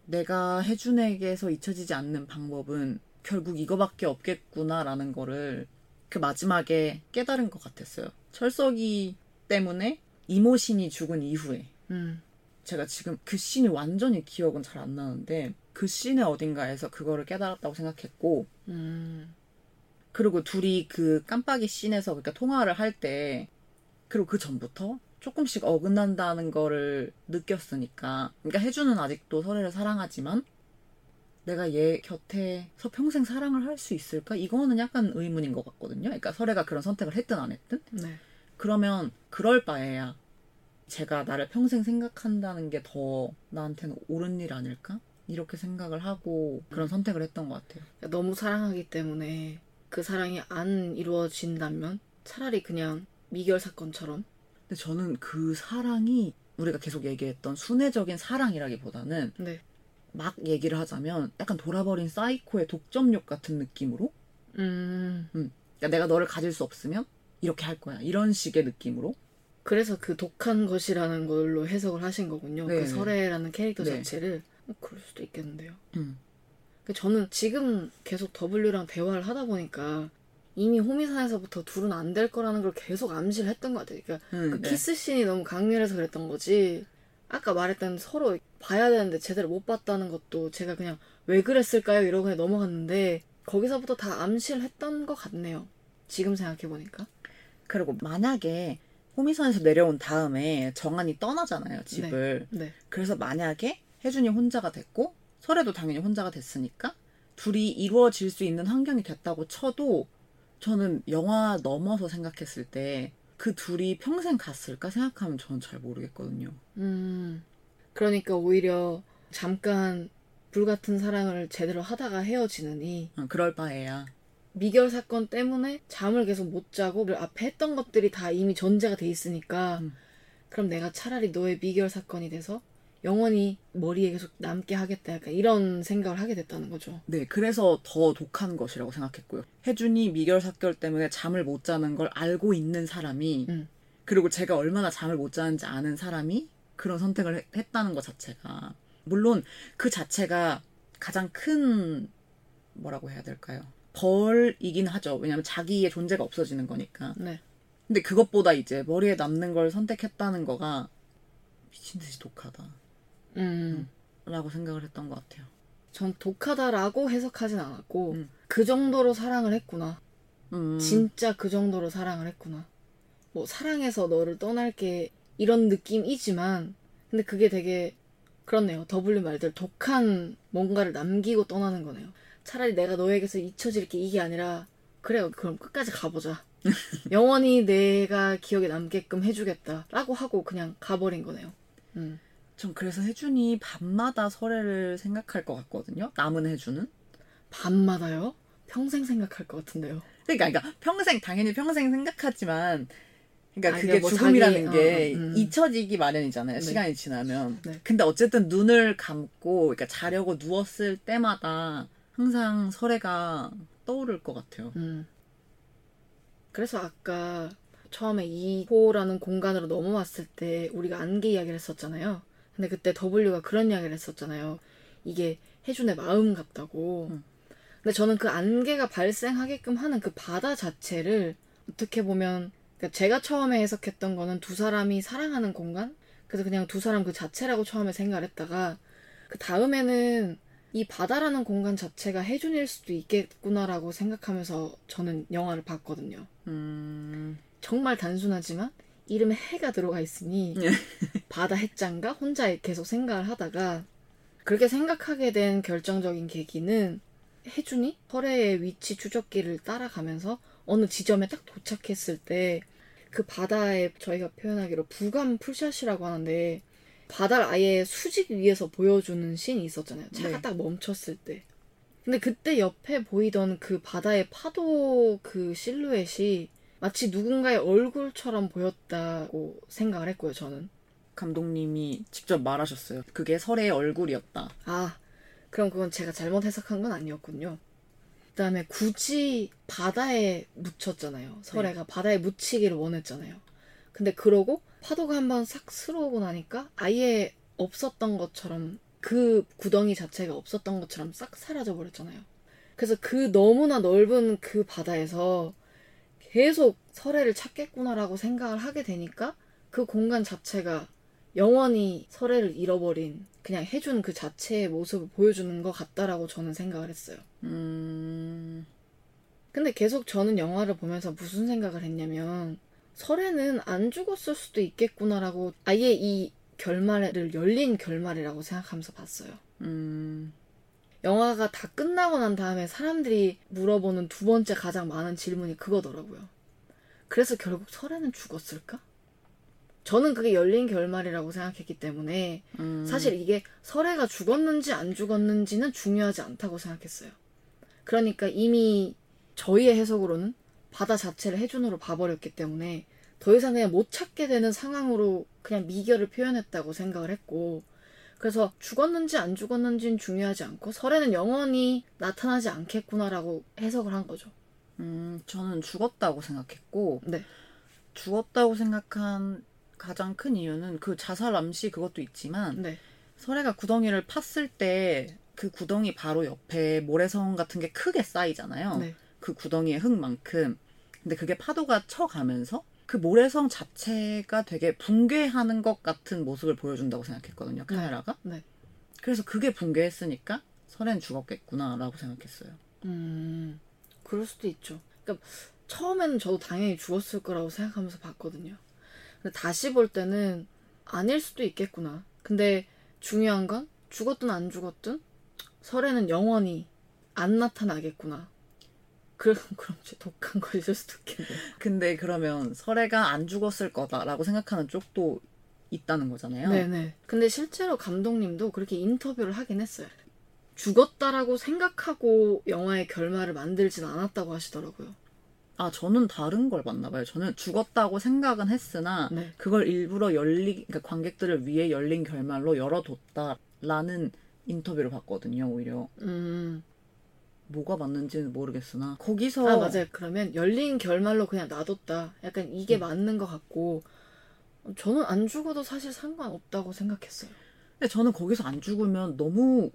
내가 혜준에게서 잊혀지지 않는 방법은 결국 이거밖에 없겠구나라는 거를 그 마지막에 깨달은 것 같았어요. 철썩이 때문에 임호신이 죽은 이후에 음. 제가 지금 그 씬이 완전히 기억은 잘 안 나는데 그 씬의 어딘가에서 그거를 깨달았다고 생각했고 음. 그리고 둘이 그 깜빡이 씬에서 그러니까 통화를 할 때 그리고 그 전부터 조금씩 어긋난다는 거를 느꼈으니까 그러니까 해준은 아직도 서래를 사랑하지만 내가 얘 곁에서 평생 사랑을 할 수 있을까? 이거는 약간 의문인 것 같거든요. 그러니까 설애가 그런 선택을 했든 안 했든 네. 그러면 그럴 바에야 제가 나를 평생 생각한다는 게 더 나한테는 옳은 일 아닐까? 이렇게 생각을 하고 그런 선택을 했던 것 같아요. 그러니까 너무 사랑하기 때문에 그 사랑이 안 이루어진다면 차라리 그냥 미결 사건처럼 근데 저는 그 사랑이 우리가 계속 얘기했던 순애적인 사랑이라기보다는 네. 막 얘기를 하자면 약간 돌아버린 사이코의 독점욕 같은 느낌으로 음. 그러니까 내가 너를 가질 수 없으면 이렇게 할 거야 이런 식의 느낌으로 그래서 그 독한 것이라는 걸로 해석을 하신 거군요. 네, 그 서래라는 캐릭터 네. 자체를 어, 그럴 수도 있겠는데요. 음. 그 저는 지금 계속 W랑 대화를 하다 보니까 이미 호미산에서부터 둘은 안 될 거라는 걸 계속 암시를 했던 것 같아요. 그러니까 음, 그 네. 키스 씬이 너무 강렬해서 그랬던 거지. 아까 말했던 서로 봐야 되는데 제대로 못 봤다는 것도 제가 그냥 왜 그랬을까요? 이러고 그냥 넘어갔는데 거기서부터 다 암시를 했던 것 같네요. 지금 생각해보니까. 그리고 만약에 호미선에서 내려온 다음에 정한이 떠나잖아요 집을 네. 그래서 만약에 혜준이 혼자가 됐고 설애도 당연히 혼자가 됐으니까 둘이 이루어질 수 있는 환경이 됐다고 쳐도 저는 영화 넘어서 생각했을 때 그 둘이 평생 갔을까 생각하면 저는 잘 모르겠거든요. 음. 그러니까 오히려 잠깐 불같은 사랑을 제대로 하다가 헤어지느니 어, 그럴 바에야. 미결 사건 때문에 잠을 계속 못 자고 그 앞에 했던 것들이 다 이미 전제가 돼 있으니까 음. 그럼 내가 차라리 너의 미결 사건이 돼서 영원히 머리에 계속 남게 하겠다 약간 이런 생각을 하게 됐다는 거죠. 네, 그래서 더 독한 것이라고 생각했고요. 혜준이 미결 사결 때문에 잠을 못 자는 걸 알고 있는 사람이 음. 그리고 제가 얼마나 잠을 못 자는지 아는 사람이 그런 선택을 했- 했다는 것 자체가 물론 그 자체가 가장 큰 뭐라고 해야 될까요? 벌이긴 하죠. 왜냐하면 자기의 존재가 없어지는 거니까. 네. 근데 그것보다 이제 머리에 남는 걸 선택했다는 거가 미친 듯이 독하다. 음. 라고 생각을 했던 것 같아요. 전 독하다라고 해석하진 않았고 음. 그 정도로 사랑을 했구나. 음, 진짜 그 정도로 사랑을 했구나. 뭐 사랑해서 너를 떠날 게 이런 느낌이지만 근데 그게 되게 그렇네요. W 말대로 독한 뭔가를 남기고 떠나는 거네요. 차라리 내가 너에게서 잊혀질 게 이게 아니라 그래요. 그럼 끝까지 가보자. 영원히 내가 기억에 남게끔 해주겠다라고 하고 그냥 가버린 거네요. 음. 전 그래서 혜준이 밤마다 설애를 생각할 것 같거든요. 남은 혜준은. 밤마다요? 평생 생각할 것 같은데요. 그러니까, 그러니까 평생 당연히 평생 생각하지만 그러니까 아, 그게 뭐 죽음이라는 자기- 게 어, 음. 잊혀지기 마련이잖아요. 네. 시간이 지나면. 네. 근데 어쨌든 눈을 감고 그러니까 자려고 누웠을 때마다 항상 설애가 떠오를 것 같아요. 음. 그래서 아까 처음에 2호라는 공간으로 넘어왔을 때 우리가 안개 이야기를 했었잖아요. 근데 그때 W가 그런 이야기를 했었잖아요. 이게 혜준의 마음 같다고. 음. 근데 저는 그 안개가 발생하게끔 하는 그 바다 자체를 어떻게 보면 그러니까 제가 처음에 해석했던 거는 두 사람이 사랑하는 공간? 그래서 그냥 두 사람 그 자체라고 처음에 생각을 했다가 그 다음에는 이 바다라는 공간 자체가 혜준일 수도 있겠구나라고 생각하면서 저는 영화를 봤거든요. 음, 정말 단순하지만 이름에 해가 들어가 있으니 예. 바다 해장가 혼자 계속 생각을 하다가 그렇게 생각하게 된 결정적인 계기는 혜준이 설해의 위치 추적기를 따라가면서 어느 지점에 딱 도착했을 때 그 바다에 저희가 표현하기로 부감 풀샷이라고 하는데 바다를 아예 수직 위에서 보여주는 씬이 있었잖아요. 차가 네. 딱 멈췄을 때. 근데 그때 옆에 보이던 그 바다의 파도 그 실루엣이 마치 누군가의 얼굴처럼 보였다고 생각을 했고요, 저는. 감독님이 직접 말하셨어요. 그게 설애의 얼굴이었다. 아, 그럼 그건 제가 잘못 해석한 건 아니었군요. 그다음에 굳이 바다에 묻혔잖아요. 설애가 바다에 묻히기를 원했잖아요. 근데 그러고 파도가 한번 싹 스러오고 나니까 아예 없었던 것처럼 그 구덩이 자체가 없었던 것처럼 싹 사라져 버렸잖아요. 그래서 그 너무나 넓은 그 바다에서 계속 설애를 찾겠구나라고 생각을 하게 되니까 그 공간 자체가 영원히 설애를 잃어버린 그냥 해준 그 자체의 모습을 보여주는 것 같다라고 저는 생각을 했어요. 음, 근데 계속 저는 영화를 보면서 무슨 생각을 했냐면 설애는 안 죽었을 수도 있겠구나라고 아예 이 결말을 열린 결말이라고 생각하면서 봤어요. 음, 영화가 다 끝나고 난 다음에 사람들이 물어보는 두 번째 가장 많은 질문이 그거더라고요. 그래서 결국 설애는 죽었을까? 저는 그게 열린 결말이라고 생각했기 때문에 음. 사실 이게 설애가 죽었는지 안 죽었는지는 중요하지 않다고 생각했어요. 그러니까 이미 저희의 해석으로는 바다 자체를 해준으로 봐버렸기 때문에 더 이상 그냥 못 찾게 되는 상황으로 그냥 미결을 표현했다고 생각을 했고 그래서 죽었는지 안 죽었는지는 중요하지 않고 설애는 영원히 나타나지 않겠구나라고 해석을 한 거죠. 음, 저는 죽었다고 생각했고 네. 죽었다고 생각한 가장 큰 이유는 그 자살 암시 그것도 있지만 네. 설애가 구덩이를 팠을 때 그 구덩이 바로 옆에 모래성 같은 게 크게 쌓이잖아요. 네. 그 구덩이의 흙만큼. 근데 그게 파도가 쳐가면서 그 모래성 자체가 되게 붕괴하는 것 같은 모습을 보여준다고 생각했거든요. 카메라가. 네. 그래서 그게 붕괴했으니까 설애는 죽었겠구나라고 생각했어요. 음, 그럴 수도 있죠. 그러니까 처음에는 저도 당연히 죽었을 거라고 생각하면서 봤거든요. 다시 볼 때는 아닐 수도 있겠구나. 근데 중요한 건 죽었든 안 죽었든 설에는 영원히 안 나타나겠구나. 그럼 그럼 제 독한 거 있을 수도 있겠네. 근데 그러면 설애가 안 죽었을 거다라고 생각하는 쪽도 있다는 거잖아요. 네네. 근데 실제로 감독님도 그렇게 인터뷰를 하긴 했어요. 죽었다라고 생각하고 영화의 결말을 만들진 않았다고 하시더라고요. 아, 저는 다른 걸 봤나 봐요. 저는 죽었다고 생각은 했으나 네. 그걸 일부러 열리 그러니까 관객들을 위해 열린 결말로 열어뒀다라는 인터뷰를 봤거든요. 오히려 음. 뭐가 맞는지는 모르겠으나 거기서 아 맞아요. 그러면 열린 결말로 그냥 놔뒀다. 약간 이게 음. 맞는 것 같고 저는 안 죽어도 사실 상관없다고 생각했어요. 근데 저는 거기서 안 죽으면 너무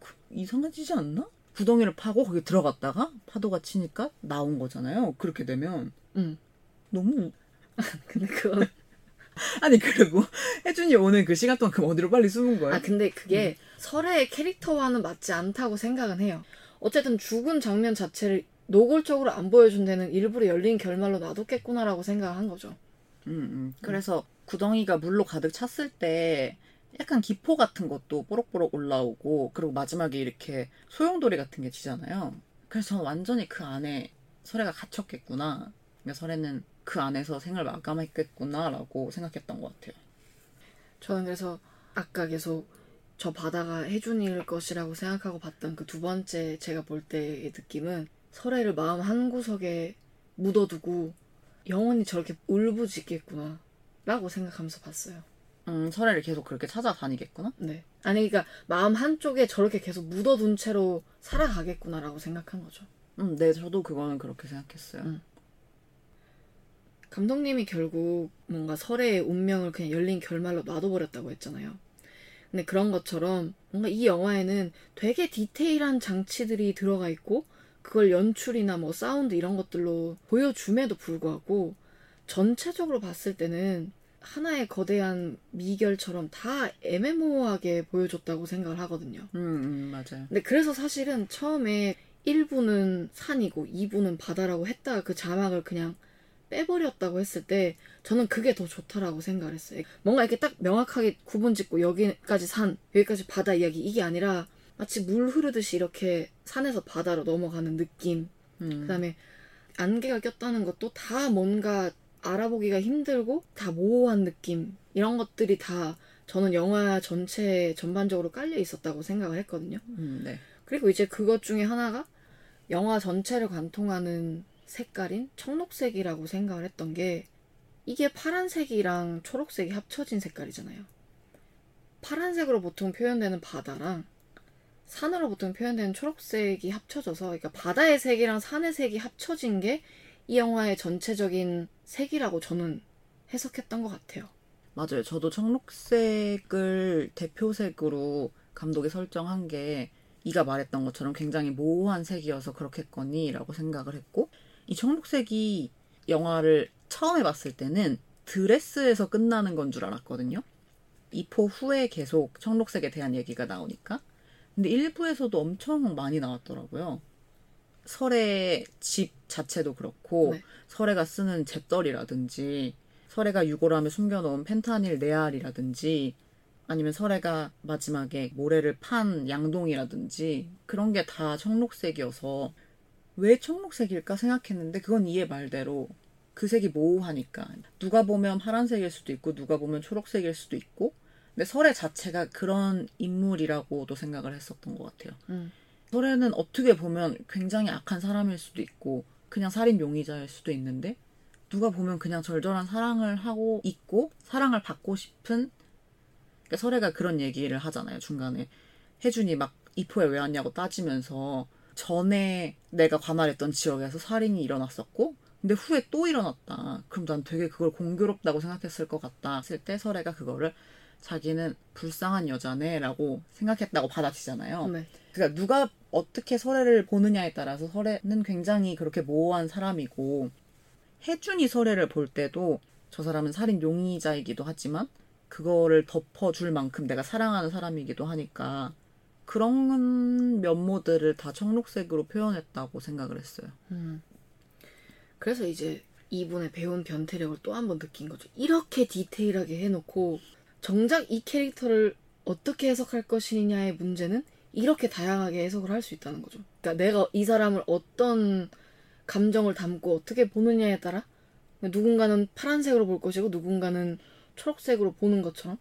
그- 이상해지지 않나? 구덩이를 파고 거기 들어갔다가 파도가 치니까 나온 거잖아요. 그렇게 되면 음. 너무 근데 그건 아니 그리고 혜준이 오늘 그 시간 동안 그럼 어디로 빨리 숨은 거예요? 아 근데 그게 음. 설의 캐릭터와는 맞지 않다고 생각은 해요. 어쨌든 죽은 장면 자체를 노골적으로 안 보여준 데는 일부러 열린 결말로 놔뒀겠구나라고 생각한 거죠. 음, 음. 그래서 구덩이가 물로 가득 찼을 때 약간 기포 같은 것도 뽀록뽀록 올라오고 그리고 마지막에 이렇게 소용돌이 같은 게 지잖아요. 그래서 저는 완전히 그 안에 설애가 갇혔겠구나. 그러니까 설애는 그 안에서 생을 마감했겠구나라고 생각했던 것 같아요. 저는 그래서 아까 계속 저 바다가 해준일 것이라고 생각하고 봤던 그 두 번째 제가 볼 때의 느낌은 설애를 마음 한 구석에 묻어두고 영원히 저렇게 울부짖겠구나 라고 생각하면서 봤어요. 음, 설애를 계속 그렇게 찾아다니겠구나? 네. 아니 그러니까 마음 한쪽에 저렇게 계속 묻어둔 채로 살아가겠구나라고 생각한 거죠. 음, 네, 저도 그거는 그렇게 생각했어요. 음. 감독님이 결국 뭔가 설애의 운명을 그냥 열린 결말로 놔둬버렸다고 했잖아요. 근데 그런 것처럼 뭔가 이 영화에는 되게 디테일한 장치들이 들어가 있고 그걸 연출이나 뭐 사운드 이런 것들로 보여줌에도 불구하고 전체적으로 봤을 때는 하나의 거대한 미결처럼 다 애매모호하게 보여줬다고 생각을 하거든요. 음, 음, 맞아요. 근데 그래서 사실은 처음에 1부는 산이고 2부는 바다라고 했다가 그 자막을 그냥 빼버렸다고 했을 때 저는 그게 더 좋다라고 생각을 했어요. 뭔가 이렇게 딱 명확하게 구분 짓고 여기까지 산, 여기까지 바다 이야기 이게 아니라 마치 물 흐르듯이 이렇게 산에서 바다로 넘어가는 느낌. 음, 그다음에 안개가 꼈다는 것도 다 뭔가 알아보기가 힘들고 다 모호한 느낌. 이런 것들이 다 저는 영화 전체에 전반적으로 깔려 있었다고 생각을 했거든요. 음, 네. 그리고 이제 그것 중에 하나가 영화 전체를 관통하는 색깔인 청록색이라고 생각을 했던 게 이게 파란색이랑 초록색이 합쳐진 색깔이잖아요. 파란색으로 보통 표현되는 바다랑 산으로 보통 표현되는 초록색이 합쳐져서 그러니까 바다의 색이랑 산의 색이 합쳐진 게 이 영화의 전체적인 색이라고 저는 해석했던 것 같아요. 맞아요. 저도 청록색을 대표색으로 감독이 설정한 게 이가 말했던 것처럼 굉장히 모호한 색이어서 그렇겠거니라고 생각을 했고 이 청록색이 영화를 처음에 봤을 때는 드레스에서 끝나는 건 줄 알았거든요. 이포 후에 계속 청록색에 대한 얘기가 나오니까. 근데 1부에서도 엄청 많이 나왔더라고요. 설의 집 자체도 그렇고 네. 설애가 쓰는 잿더리라든지 설애가 유골함에 숨겨놓은 펜타닐 네알이라든지 아니면 설애가 마지막에 모래를 판 양동이라든지 그런 게 다 청록색이어서 왜 청록색일까 생각했는데 그건 이해 말대로 그 색이 모호하니까 누가 보면 파란색일 수도 있고 누가 보면 초록색일 수도 있고 근데 설애 자체가 그런 인물이라고도 생각을 했었던 것 같아요. 음. 설애는 어떻게 보면 굉장히 악한 사람일 수도 있고 그냥 살인 용의자일 수도 있는데 누가 보면 그냥 절절한 사랑을 하고 있고 사랑을 받고 싶은 그러니까 설애가 그런 얘기를 하잖아요 중간에. 혜준이 막 이포에 왜 왔냐고 따지면서 전에 내가 관할했던 지역에서 살인이 일어났었고 근데 후에 또 일어났다. 그럼 난 되게 그걸 공교롭다고 생각했을 것 같다. 했을 때 설애가 그거를 자기는 불쌍한 여자네라고 생각했다고 받아치잖아요 네. 그러니까 누가 어떻게 설애를 보느냐에 따라서 설애는 굉장히 그렇게 모호한 사람이고 혜준이 설애를 볼 때도 저 사람은 살인 용의자이기도 하지만 그거를 덮어줄 만큼 내가 사랑하는 사람이기도 하니까 그런 면모들을 다 청록색으로 표현했다고 생각을 했어요. 음. 그래서 이제 이분의 배운 변태력을 또 한 번 느낀 거죠. 이렇게 디테일하게 해놓고 정작 이 캐릭터를 어떻게 해석할 것이냐의 문제는 이렇게 다양하게 해석을 할 수 있다는 거죠. 그러니까 내가 이 사람을 어떤 감정을 담고 어떻게 보느냐에 따라 누군가는 파란색으로 볼 것이고 누군가는 초록색으로 보는 것처럼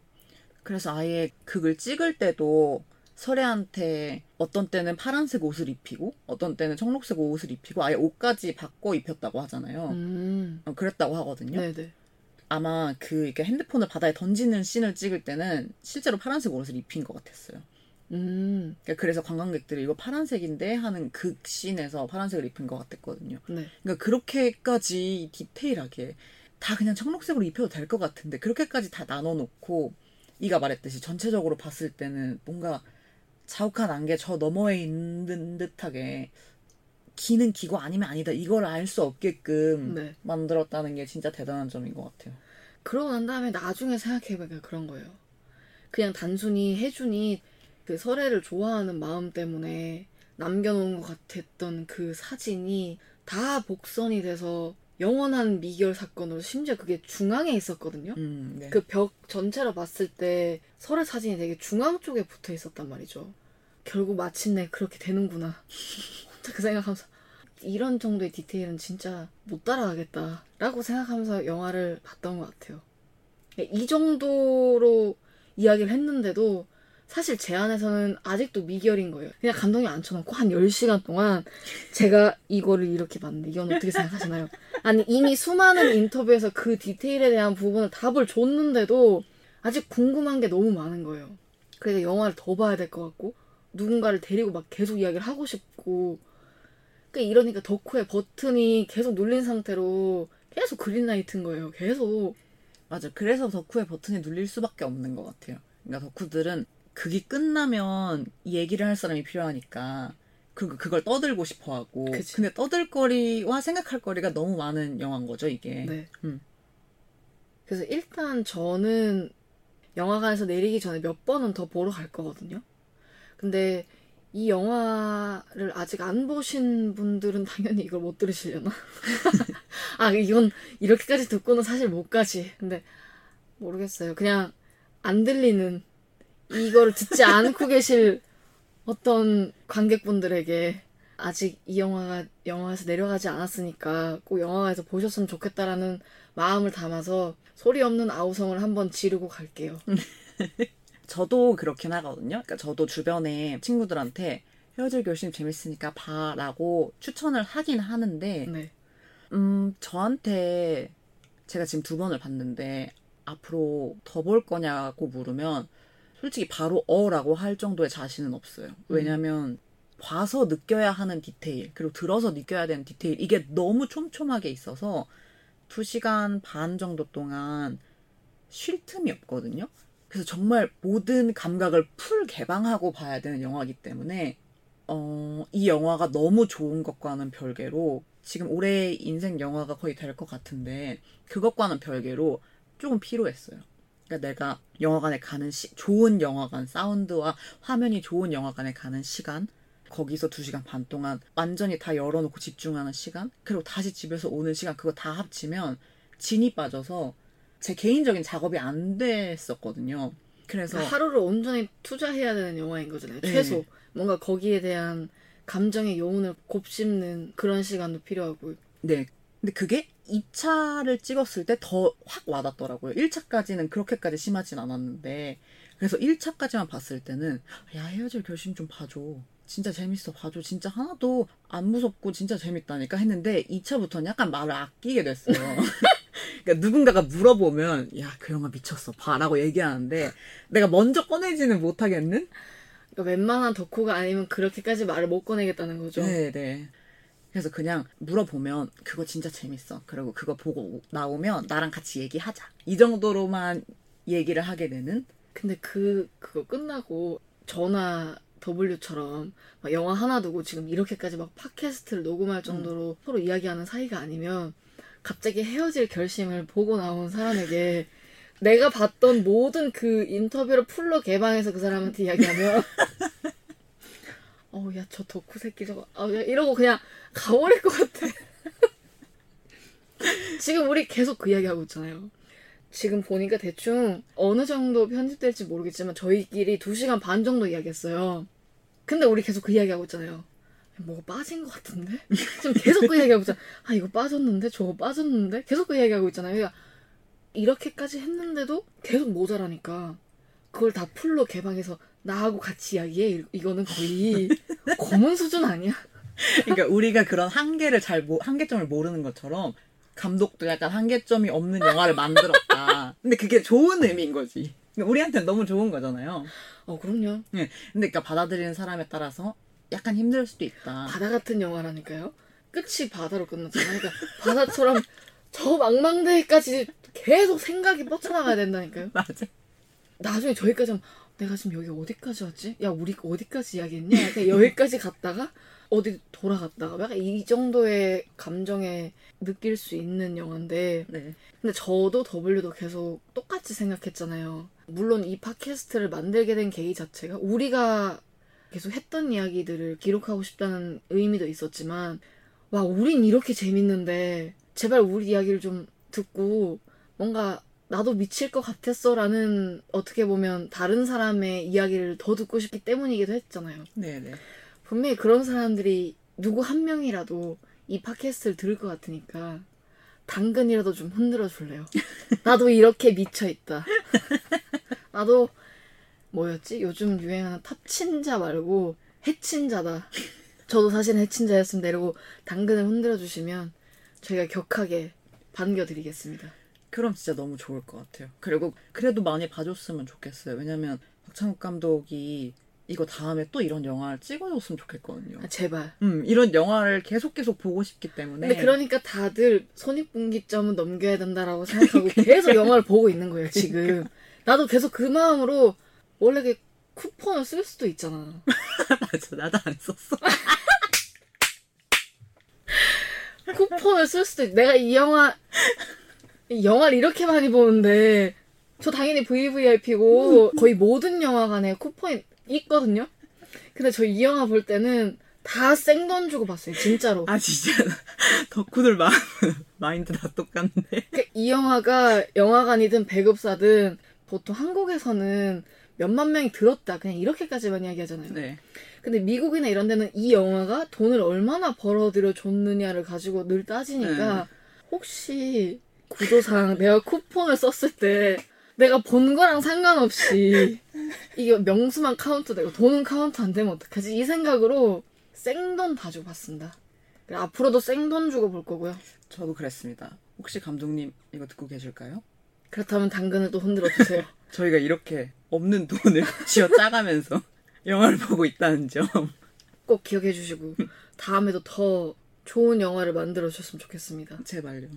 그래서 아예 극을 찍을 때도 서래한테 어떤 때는 파란색 옷을 입히고 어떤 때는 청록색 옷을 입히고 아예 옷까지 바꿔 입혔다고 하잖아요. 음. 어, 그랬다고 하거든요. 네네. 아마 그 이렇게 핸드폰을 바다에 던지는 씬을 찍을 때는 실제로 파란색 옷을 입힌 것 같았어요. 음. 그러니까 그래서 관광객들이 이거 파란색인데 하는 극 씬에서 파란색을 입힌 것 같았거든요. 네. 그러니까 그렇게까지 디테일하게 다 그냥 청록색으로 입혀도 될 것 같은데 그렇게까지 다 나눠놓고 이가 말했듯이 전체적으로 봤을 때는 뭔가 자욱한 안개 저 너머에 있는 듯하게 기는 기고 아니면 아니다 이걸 알 수 없게끔 네. 만들었다는 게 진짜 대단한 점인 것 같아요. 그러고 난 다음에 나중에 생각해보니까 그런 거예요. 그냥 단순히 혜준이 그 설애를 좋아하는 마음 때문에 남겨놓은 것 같았던 그 사진이 다 복선이 돼서 영원한 미결 사건으로 심지어 그게 중앙에 있었거든요. 음, 네. 그벽 전체로 봤을 때 설의 사진이 되게 중앙 쪽에 붙어 있었단 말이죠. 결국 마침내 그렇게 되는구나. 혼자 그 생각하면서 이런 정도의 디테일은 진짜 못 따라가겠다라고 생각하면서 영화를 봤던 것 같아요. 이 정도로 이야기를 했는데도 사실 제 안에서는 아직도 미결인 거예요. 그냥 감독님 앉혀놓고 한 10시간 동안 제가 이거를 이렇게 봤는데 이건 어떻게 생각하시나요? 아니 이미 수많은 인터뷰에서 그 디테일에 대한 부분을 답을 줬는데도 아직 궁금한 게 너무 많은 거예요. 그래서 영화를 더 봐야 될 것 같고 누군가를 데리고 막 계속 이야기를 하고 싶고 이러니까 덕후의 버튼이 계속 눌린 상태로 계속 그린라이트인 거예요. 계속 맞아. 그래서 덕후의 버튼이 눌릴 수밖에 없는 것 같아요. 그러니까 덕후들은 그게 끝나면 이 얘기를 할 사람이 필요하니까 그 그걸 떠들고 싶어하고. 그치. 근데 떠들 거리와 생각할 거리가 너무 많은 영화인 거죠 이게. 네. 음. 그래서 일단 저는 영화관에서 내리기 전에 몇 번은 더 보러 갈 거거든요. 근데 이 영화를 아직 안 보신 분들은 당연히 이걸 못 들으시려나? 아, 이건 이렇게까지 듣고는 사실 못 가지. 근데 모르겠어요. 그냥 안 들리는 이거를 듣지 않고 계실 어떤 관객분들에게 아직 이 영화가 영화에서 내려가지 않았으니까 꼭 영화관에서 보셨으면 좋겠다라는 마음을 담아서 소리 없는 아우성을 한번 지르고 갈게요. 저도 그렇긴 하거든요. 그러니까 저도 주변에 친구들한테 헤어질 결심 재밌으니까 봐라고 추천을 하긴 하는데 네. 음, 저한테 제가 지금 두 번을 봤는데 앞으로 더 볼 거냐고 물으면 솔직히 바로 어라고 할 정도의 자신은 없어요. 왜냐면 봐서 느껴야 하는 디테일, 그리고 들어서 느껴야 되는 디테일, 이게 너무 촘촘하게 있어서 두 시간 반 정도 동안 쉴 틈이 없거든요. 그래서 정말 모든 감각을 full 개방하고 봐야 되는 영화이기 때문에 어, 이 영화가 너무 좋은 것과는 별개로 지금 올해의 인생 영화가 거의 될 것 같은데 그것과는 별개로 조금 필요했어요. 그러니까 내가 영화관에 가는 시, 좋은 영화관 사운드와 화면이 좋은 영화관에 가는 시간 거기서 두 시간 반 동안 완전히 다 열어놓고 집중하는 시간 그리고 다시 집에서 오는 시간 그거 다 합치면 진이 빠져서 제 개인적인 작업이 안 됐었거든요. 그래서 하루를 온전히 투자해야 되는 영화인 거잖아요. 네. 최소 뭔가 거기에 대한 감정의 요운을 곱씹는 그런 시간도 필요하고 네. 근데 그게 2차를 찍었을 때 더 확 와닿더라고요. 1차까지는 그렇게까지 심하진 않았는데. 그래서 1차까지만 봤을 때는, 야, 헤어질 결심 좀 봐줘. 진짜 재밌어. 봐줘. 진짜 하나도 안 무섭고 진짜 재밌다니까 했는데, 2차부터는 약간 말을 아끼게 됐어요. 그러니까 누군가가 물어보면, 야, 그 영화 미쳤어. 봐. 라고 얘기하는데, 내가 먼저 꺼내지는 못하겠는? 그러니까 웬만한 덕후가 아니면 그렇게까지 말을 못 꺼내겠다는 거죠. 네, 네. 그래서 그냥 물어보면 그거 진짜 재밌어. 그리고 그거 보고 나오면 나랑 같이 얘기하자. 이 정도로만 얘기를 하게 되는. 근데 그 그거 끝나고 전화 W처럼 막 영화 하나 두고 지금 이렇게까지 막 팟캐스트를 녹음할 정도로 서로 이야기하는 사이가 아니면 갑자기 헤어질 결심을 보고 나온 사람에게 내가 봤던 모든 그 인터뷰를 풀로 개방해서 그 사람한테 이야기하면 어우 야 저 덕후 새끼 저거 아, 야, 이러고 그냥 가버릴 것 같아 지금 우리 계속 그 이야기 하고 있잖아요 지금 보니까 대충 어느 정도 편집될지 모르겠지만 저희끼리 2시간 반 정도 이야기했어요. 근데 우리 계속 그 이야기하고 있잖아요. 뭐가 빠진 것 같은데? 지금 계속 그 이야기하고 있잖아. 아, 이거 빠졌는데? 저거 빠졌는데? 계속 그 이야기하고 있잖아요. 그러니까 이렇게까지 했는데도 계속 모자라니까 그걸 다 풀로 개방해서 나하고 같이 이야기해. 이- 이거는 거의 검은 수준 아니야? 그러니까 우리가 그런 한계를 잘 모, 한계점을 모르는 것처럼 감독도 약간 한계점이 없는 영화를 만들었다. 근데 그게 좋은 의미인 거지. 그러니까 우리한테는 너무 좋은 거잖아요. 어, 그럼요. 네. 근데 그러니까 받아들이는 사람에 따라서 약간 힘들 수도 있다. 바다 같은 영화라니까요. 끝이 바다로 끝났잖아요. 그러니까 바다처럼 저 망망대해까지 계속 생각이 뻗쳐나가야 된다니까요. 맞아. 나중에 저기까지 하면 내가 지금 여기 어디까지 왔지? 야 우리 어디까지 이야기했냐? 약간 여기까지 갔다가 어디 돌아갔다가 약간 이 정도의 감정에 느낄 수 있는 영화인데 네. 근데 저도 W도 계속 똑같이 생각했잖아요. 물론 이 팟캐스트를 만들게 된 계기 자체가 우리가 계속 했던 이야기들을 기록하고 싶다는 의미도 있었지만 와 우린 이렇게 재밌는데 제발 우리 이야기를 좀 듣고 뭔가 나도 미칠 것 같았어 라는 어떻게 보면 다른 사람의 이야기를 더 듣고 싶기 때문이기도 했잖아요. 네네. 분명히 그런 사람들이 누구 한 명이라도 이 팟캐스트를 들을 것 같으니까 당근이라도 좀 흔들어 줄래요. 나도 이렇게 미쳐 있다. 나도 뭐였지? 요즘 유행하는 탑친자 말고 해친자다. 저도 사실 해친자였습니다. 이러고 당근을 흔들어 주시면 저희가 격하게 반겨드리겠습니다. 그럼 진짜 너무 좋을 것 같아요. 그리고 그래도 많이 봐줬으면 좋겠어요. 왜냐면 박찬욱 감독이 이거 다음에 또 이런 영화를 찍어줬으면 좋겠거든요. 아, 제발. 음, 이런 영화를 계속 계속 보고 싶기 때문에. 근데 그러니까 다들 손익분기점은 넘겨야 된다라고 생각하고 계속 영화를 보고 있는 거예요, 지금. 나도 계속 그 마음으로 원래 그 쿠폰을 쓸 수도 있잖아. 맞아, 나도 안 썼어. 쿠폰을 쓸 수도 있... 내가 이 영화 이 영화를 이렇게 많이 보는데 저 당연히 VVIP고 거의 모든 영화관에 쿠폰이 있거든요. 근데 저 이 영화 볼 때는 다 생돈 주고 봤어요, 진짜로. 아, 진짜. 덕후들 마음, 마인드 다 똑같네. 그러니까 이 영화가 영화관이든 배급사든 보통 한국에서는 몇만 명이 들었다 그냥 이렇게까지만 이야기하잖아요. 네. 근데 미국이나 이런 데는 이 영화가 돈을 얼마나 벌어들여 줬느냐를 가지고 늘 따지니까 혹시 구조상 내가 쿠폰을 썼을 때 내가 본 거랑 상관없이 이게 명수만 카운트되고 돈은 카운트 안 되면 어떡하지? 이 생각으로 생돈 다 주고 봤습니다. 그리고 앞으로도 생돈 주고 볼 거고요. 저도 그랬습니다. 혹시 감독님 이거 듣고 계실까요? 그렇다면 당근을 또 흔들어 주세요. 저희가 이렇게 없는 돈을 쥐어 짜가면서 영화를 보고 있다는 점. 꼭 기억해 주시고 다음에도 더 좋은 영화를 만들어 주셨으면 좋겠습니다. 제발요.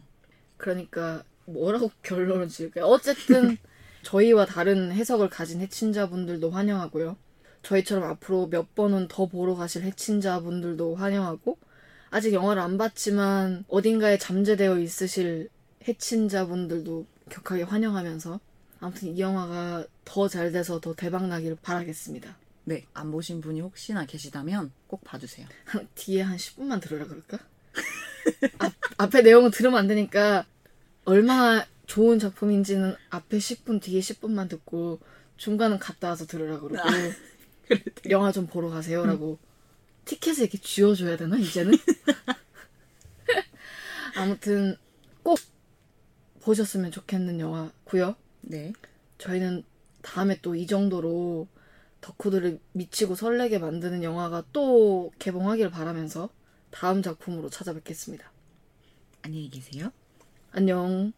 그러니까 뭐라고 결론을 지을까요? 어쨌든 저희와 다른 해석을 가진 해친자분들도 환영하고요. 저희처럼 앞으로 몇 번은 더 보러 가실 해친자분들도 환영하고 아직 영화를 안 봤지만 어딘가에 잠재되어 있으실 해친자분들도 격하게 환영하면서 아무튼 이 영화가 더 잘 돼서 더 대박 나기를 바라겠습니다. 네, 안 보신 분이 혹시나 계시다면 꼭 봐주세요. 한- 뒤에 한 10분만 들으라 그럴까? 앞, 앞에 내용은 들으면 안 되니까 얼마나 좋은 작품인지는 앞에 10분, 뒤에 10분만 듣고 중간은 갔다 와서 들으라 그러고 영화 좀 보러 가세요라고 티켓을 이렇게 쥐어줘야 되나 이제는? 아무튼 꼭 보셨으면 좋겠는 영화고요. 네. 저희는 다음에 또 이 정도로 덕후들을 미치고 설레게 만드는 영화가 또 개봉하길 바라면서 다음 작품으로 찾아뵙겠습니다. 안녕히 계세요. 안녕.